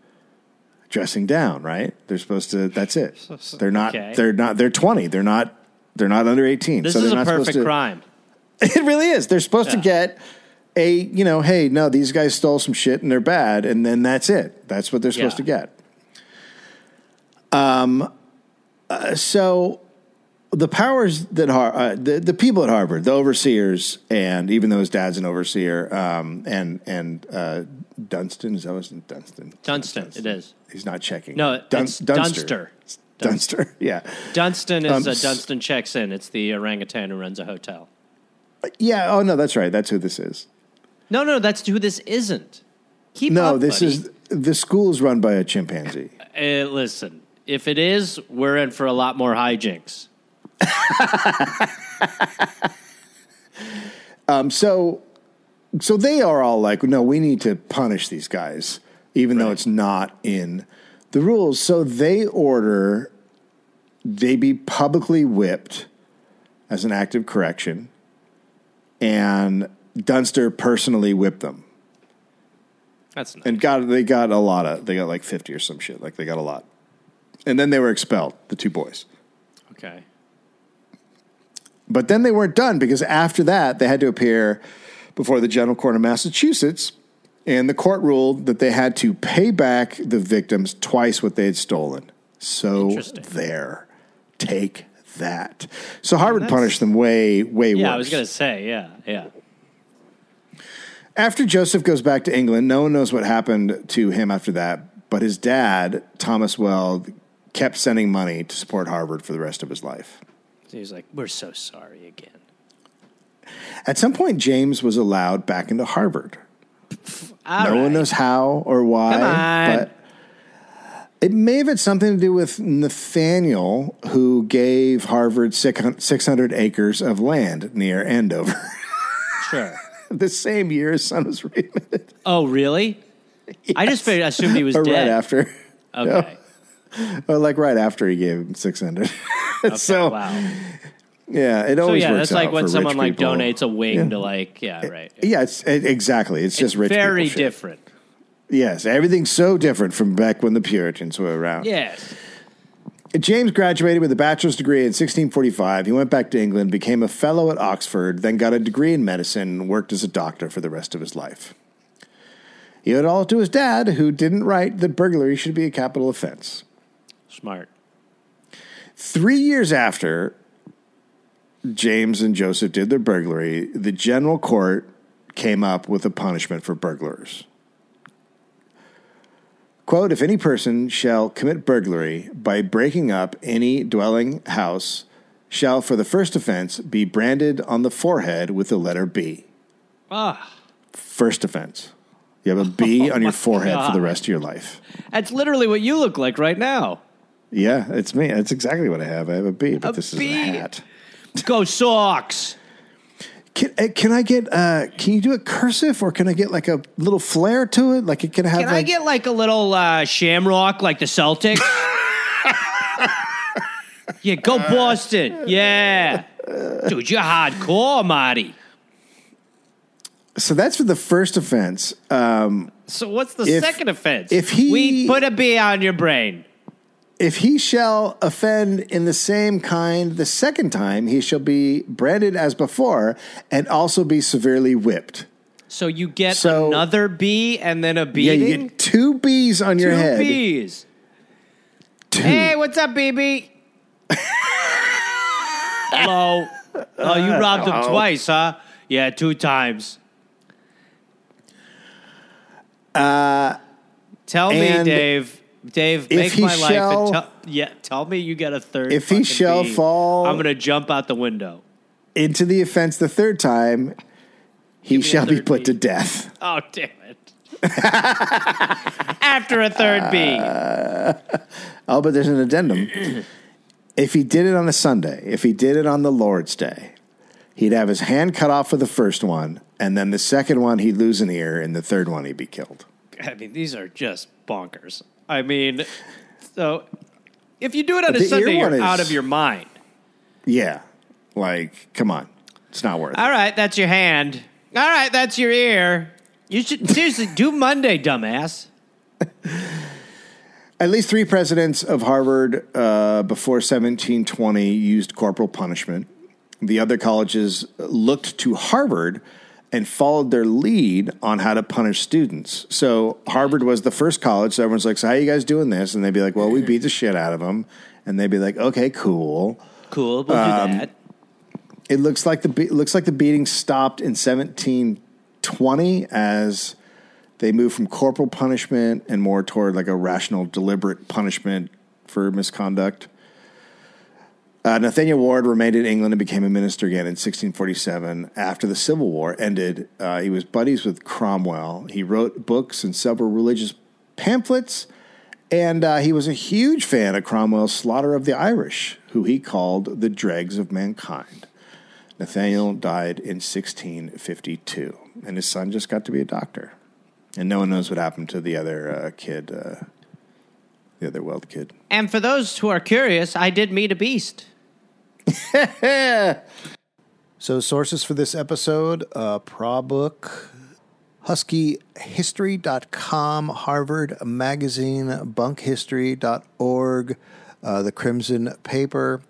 dressing down, right? They're supposed to that's it. They're not Okay. they're not they're 20. They're not they're not under 18. This so is they're a not perfect to, crime. It really is. They're supposed to get a you know, hey, no, these guys stole some shit and they're bad, and then that's it. That's what they're supposed Yeah. to get. Um. uh, so the powers that Har- uh, the the people at Harvard, the overseers, and even though his dad's an overseer, um, and and uh, Dunstan is that was Dunstan. Dunstan, it is. He's not checking. No, it's Dunster. Dunster. Yeah. Dunstan is Um, uh, s- Dunstan checks in. It's the orangutan who runs a hotel. Yeah. Oh no, that's right. That's who this is. No, no, that's who this isn't. Keep No, up, this buddy. is the school is run by a chimpanzee. Uh, listen, if it is, we're in for a lot more hijinks. Um, so, so they are all like, no, we need to punish these guys, even though it's not in the rules. So they order they be publicly whipped as an act of correction, and Dunster personally whipped them, That's not. and got they got a lot of they got like fifty or some shit, like they got a lot, and then they were expelled, the two boys. Okay. But then they weren't done because after that, they had to appear before the General Court of Massachusetts, and the court ruled that they had to pay back the victims twice what they had stolen. So there, take that. So Harvard punished them way, way worse. Yeah, I was going to say, yeah, yeah. After Joseph goes back to England, no one knows what happened to him after that, but his dad, Thomas Weld, kept sending money to support Harvard for the rest of his life. He was like, we're so sorry again. At some point, James was allowed back into Harvard. All no right. one knows how or why, but it may have had something to do with Nathaniel, who gave Harvard 600 acres of land near Andover. Sure. the same year his son was readmitted. Oh, really? I just figured, assumed he was or dead. right after. Okay. Or like right after he gave him 600. so, wow. yeah, it So always yeah, works that's like when someone like people. donates a wing Yeah. to like, yeah, right. Yeah, it's it, exactly. It's, just rich Very different. Yes, everything's so different from back when the Puritans were around. Yes. James graduated with a bachelor's degree in 1645. He went back to England, became a fellow at Oxford, then got a degree in medicine, and worked as a doctor for the rest of his life. He owed it all to his dad, who didn't write that burglary should be a capital offense. Smart. Three years after James and Joseph did their burglary, the general court came up with a punishment for burglars. Quote, if any person shall commit burglary by breaking up any dwelling house, shall for the first offense be branded on the forehead with the letter B. Ah, First offense. You have a B on your forehead for the rest of your life. that's literally what you look like right now. Yeah, it's me. That's exactly what I have. I have a a B, but A this is a hat. Go Sox. Can, uh, can I get? Uh, can you do it cursive, or can I get like a little flair to it? Like it can have. Can I like, get like a little uh, shamrock like the Celtics? yeah, go Boston. Yeah. Dude, you're hardcore, Marty. So that's for the first offense. Um, So what's the If- second offense? if he- we put a B on your brain. If he shall offend in the same kind the second time, he shall be branded as before, and also be severely whipped. So you get So- another B and then a Yeah, you get two B's on your Two head. B's. Two. Hey, what's up, BB? Hello. Oh, you robbed him twice, huh? Yeah, two times. Uh, tell me, Dave. Dave, if make my life. shall- And tell, yeah, tell me you get a third. If he shall fall- I'm gonna jump out the window. Into the offense the third time, he shall be put to death. Oh, damn it! After a third B. Oh, but there's an addendum. if he did it on a Sunday, if he did it on the Lord's Day, he'd have his hand cut off for the first one, and then the second one he'd lose an ear, and the third one he'd be killed. I mean, these are just bonkers. I mean, so if you do it on a Sunday, you're is- out of your mind. Yeah, like come on, it's not worth. it. All right, that's your hand. All right, that's your ear. You should seriously do Monday, dumbass. At least three presidents of Harvard uh, before 1720 used corporal punishment. The other colleges looked to Harvard and followed their lead on how to punish students. So Harvard was the first college. So everyone's like, "So how are you guys doing this?" And they'd be like, "Well, we beat the shit out of them." And they'd be like, "Okay, cool." Cool. We'll Um, do that. It looks like the be- looks like the beating stopped in 1720 as they moved from corporal punishment and more toward like a rational, deliberate punishment for misconduct. Uh, Nathaniel Ward remained in England and became a minister again in 1647. After the Civil War ended, uh, he was buddies with Cromwell. He wrote books and several religious pamphlets, and uh, he was a huge fan of Cromwell's slaughter of the Irish, who he called the dregs of mankind. Nathaniel died in 1652, and his son just got to be a doctor. And no one knows what happened to the other uh, kid, uh, the other Weld kid. And for those who are curious, I did meet a beast. So, sources for this episode uh, Prabook, HuskyHistory.com, Harvard Magazine, BunkHistory.org, uh, The Crimson Paper,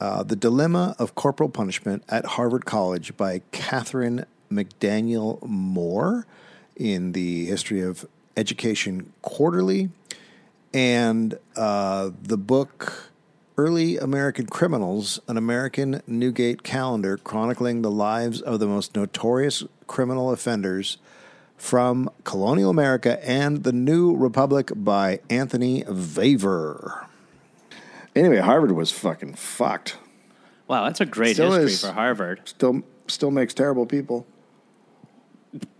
uh, The Dilemma of Corporal Punishment at Harvard College by Kathryn McDaniel Moore in the History of Education Quarterly, and uh, the book Early American Criminals, an American Newgate calendar chronicling the lives of the most notorious criminal offenders from colonial America and the New Republic by Anthony Vaver. Anyway, Harvard was fucking fucked. Wow, that's a great Still history is. for Harvard. Still, still makes terrible people.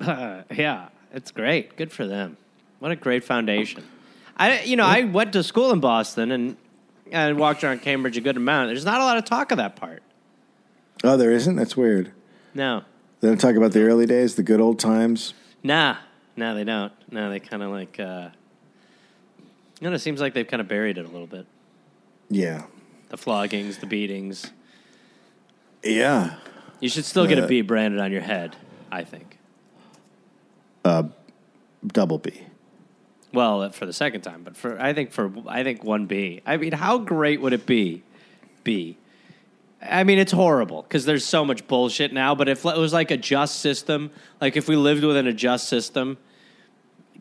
Yeah, it's great. Good for them. What a great foundation. I, you know, I went to school in Boston and and walked around Cambridge a good amount. There's not a lot of talk of that part. Oh, there isn't. That's weird. No, They don't talk about the early days, the good old times. nah, no, they don't. No, they kind of like. uh you know, it seems like they've kind of buried it a little bit. Yeah, The floggings, the beatings. yeah. You should still get a Uh, B branded on your head. I think. Uh, Double B. Well, uh, for the second time, but for I think for I think one B. I mean, how great would it be? B. I mean, it's horrible because there's so much bullshit now. But if it was like a just system, like if we lived within a just system,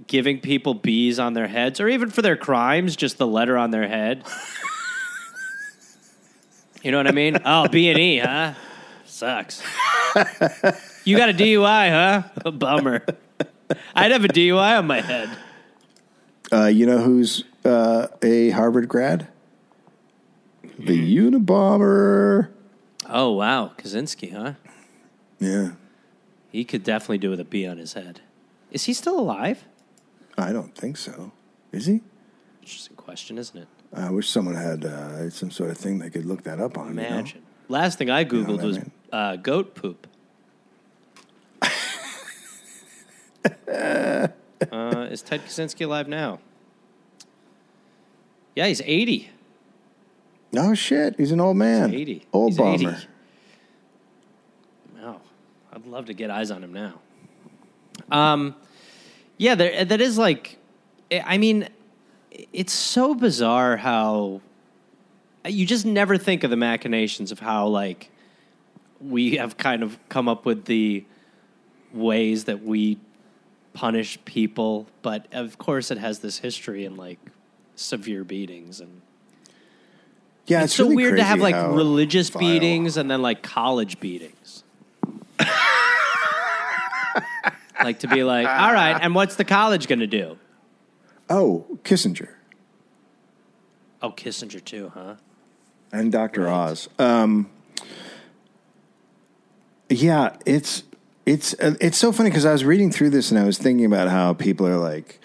giving people B's on their heads, or even for their crimes, just the letter on their head. you know what I mean? Oh, B and E, huh? Sucks. you got a DUI, huh? A bummer. I'd have a DUI on my head. Uh, you know who's uh, a Harvard grad? The Unabomber. Oh wow, Kaczynski, huh? Yeah, He could definitely do with a B on his head. Is he still alive? I don't think so. Is he? Interesting question, isn't it? I wish someone had uh, some sort of thing they could look that up on. you know? Imagine. Last thing I googled what I was mean? uh, goat poop. uh, is Ted Kaczynski alive now? Yeah, he's eighty. Oh shit, he's an old man. He's eighty. Old he's bomber. 80. Wow, I'd love to get eyes on him now. Um, yeah, there, that is like, I mean, it's so bizarre how you just never think of the machinations of how like we have kind of come up with the ways that we punish people, but of course it has this history in like severe beatings and Yeah, it's, it's, so really weird to have like religious vile- beatings and then like college beatings. like to be like, all right, and what's the college going to do? Oh, Kissinger Oh, Kissinger too, huh? and Dr. Oz. Um, yeah, it's it's uh, it's so funny because I was reading through this and I was thinking about how people are like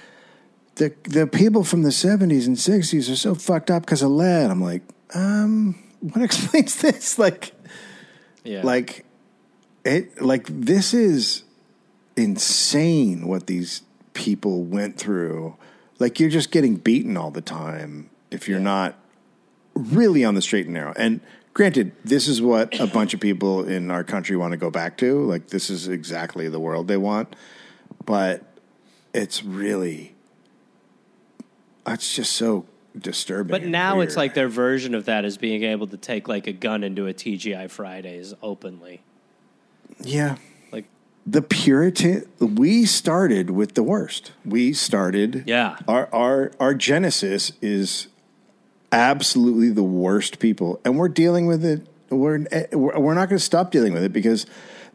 the the people from the seventies and sixties are so fucked up because of lead. I'm like, um, what explains this? Like, Yeah. like it like this is insane what these people went through like you're just getting beaten all the time if you're not really on the straight and narrow and granted this is what a bunch of people in our country want to go back to like this is exactly the world they want but it's really it's just so disturbing but now it's like their version of that is being able to take like a gun into a TGI Fridays openly. yeah Like the Puritan. We started with the worst. We started. Yeah. Our our our genesis is absolutely the worst people, and we're dealing with it. We're eh, we're not going to stop dealing with it because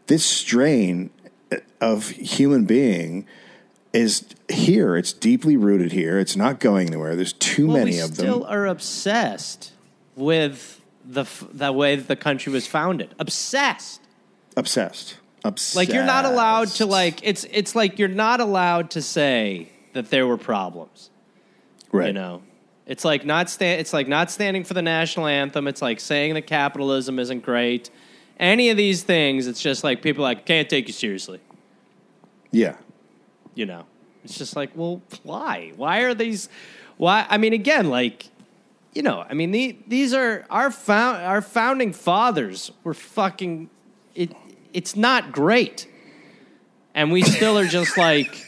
this strain eh, of human being is here. It's deeply rooted here. It's not going anywhere. There's too Well, many we of still them. are obsessed with the the way that the country was founded. Obsessed. Obsessed. Obsessed. Like you're not allowed to like it's it's like you're not allowed to say that there were problems. right. You know, it's like not sta- It's like not standing for the national anthem. It's like saying that capitalism isn't great. Any of these things, it's just like people like can't take you seriously. Yeah. You know, it's just like, well, why? Why are these? Why? I mean, again, like, you know, I mean, the, these are our found our founding fathers were fucking. It it's not great, and we still are just like,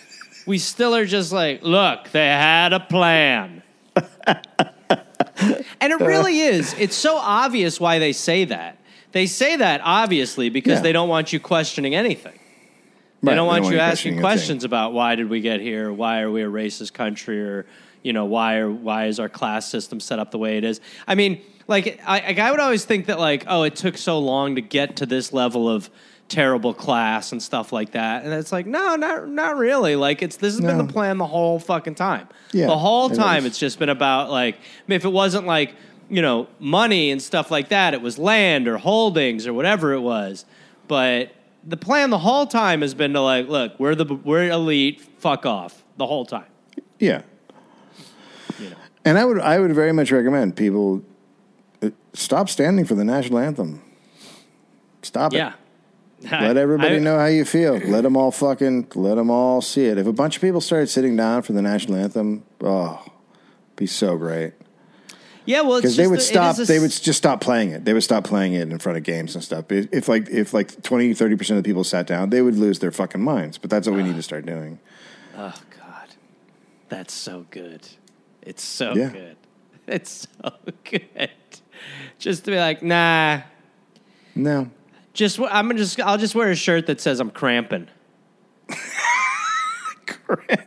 we still are just like, look, they had a plan. And it really is. It's so obvious why they say that. They say that obviously because Yeah. they don't want you questioning anything. They Right, don't want you questioning asking questions about why did we get here? Why are we a racist country? Or you know why are why is our class system set up the way it is? I mean, like I, like, I would always think that like oh, it took so long to get to this level of terrible class and stuff like that, and it's like no, not not really. Like it's this has been the plan the whole fucking time. Yeah, the whole time it's just been about like I mean, if it wasn't like you know money and stuff like that, it was land or holdings or whatever it was, but. The plan the whole time has been to like, look, we're the we're elite, fuck off the whole time. Yeah. You know. And I would I would very much recommend people uh, stop standing for the national anthem. Stop it. Let everybody I- know how you feel. Let them all fucking let them all see it. If a bunch of people started sitting down for the national anthem, oh, be so great. Yeah, well, Because they would it stop. a They would just stop playing it. They would stop playing it in front of games and stuff. If, like if like 20, 30 percent of the people sat down, they would lose their fucking minds. But that's what we need to start doing. Oh God, that's so good. It's so Yeah. good. It's so good. Just to be like, nah. No, Just I'm gonna just I'll just wear a shirt that says I'm cramping. Cramping.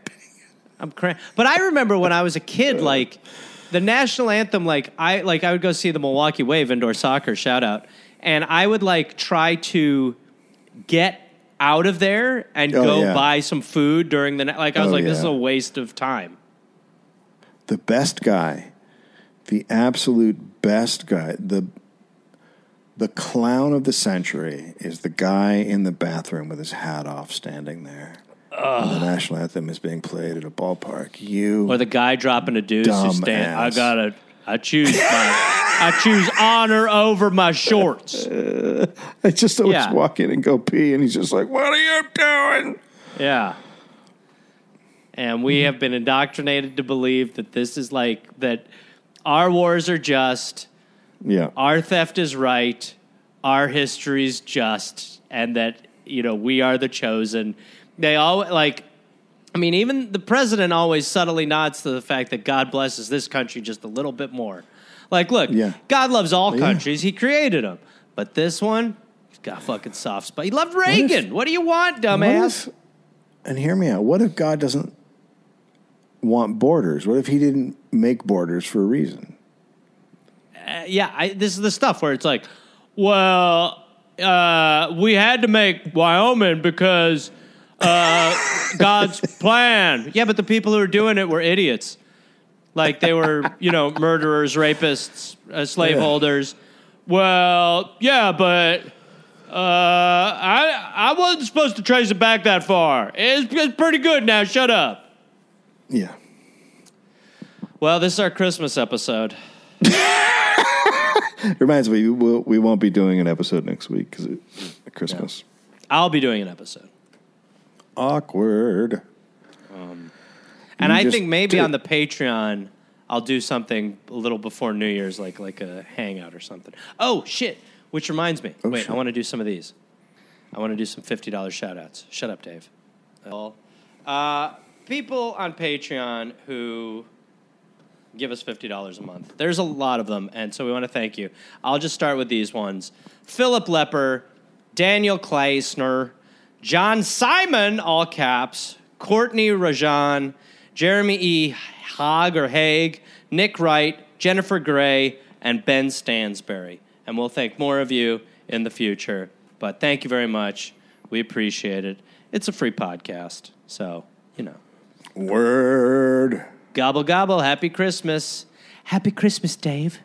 I'm cramping. But I remember when I was a kid, like the national anthem, like I like I would go see the Milwaukee Wave indoor soccer shout out, and I would like try to get out of there and Oh, go yeah. buy some food during the night. Like I was Oh, like, this is a waste of time. the best guy, the absolute best guy, the the clown of the century is the guy in the bathroom with his hat off, standing there. The national anthem is being played at a ballpark. You Or the guy dropping a deuce who's Dumb saying, I ass. gotta, I choose my, I choose honor over my shorts. I just always Yeah. walk in and go pee, and he's just like, "What are you doing?" Yeah. And we have been indoctrinated to believe that this is like, that our wars are just, Yeah, our theft is right, our history's just, and that, you know, we are the chosen. They all, like, I mean, even the president always subtly nods to the fact that God blesses this country just a little bit more. Like, look, Yeah. God loves all Yeah. countries. He created them. But this one, he's got a fucking soft spot. He loved Reagan. What, do you want, What dumbass? if- and hear me out. What if God doesn't want borders? What if He didn't make borders for a reason? Uh, yeah, I, this is the stuff where it's like, well, uh, we had to make Wyoming because uh, God's plan. Yeah, but the people who were doing it were idiots. Like they were, you know, murderers, rapists, uh, slaveholders. Well, yeah, but uh, I I wasn't supposed to trace it back that far. It's, it's pretty good now. Shut up. Yeah. Well, this is our Christmas episode. Reminds me, we'll, we won't be doing an episode next week because it's Christmas. I'll be doing an episode. Awkward. And You I think maybe did. on the Patreon, I'll do something a little before New Year's, like like a hangout or something. Oh shit! Which reminds me. Oh, Wait, shit. I want to do some of these. I want to do some fifty dollars shout outs. Shut up, Dave. Uh, people on Patreon who give us fifty dollars a month. There's a lot of them, and so we want to thank you. I'll just start with these ones: Philip Lepper, Daniel Kleisner, John Simon, all caps, Courtney Rajan, Jeremy E. Haag or Haig, Nick Wright, Jennifer Gray, and Ben Stansberry. And we'll thank more of you in the future. But thank you very much. We appreciate it. It's a free podcast. So, you know. Word. Gobble, gobble. Happy Christmas. Happy Christmas, Dave.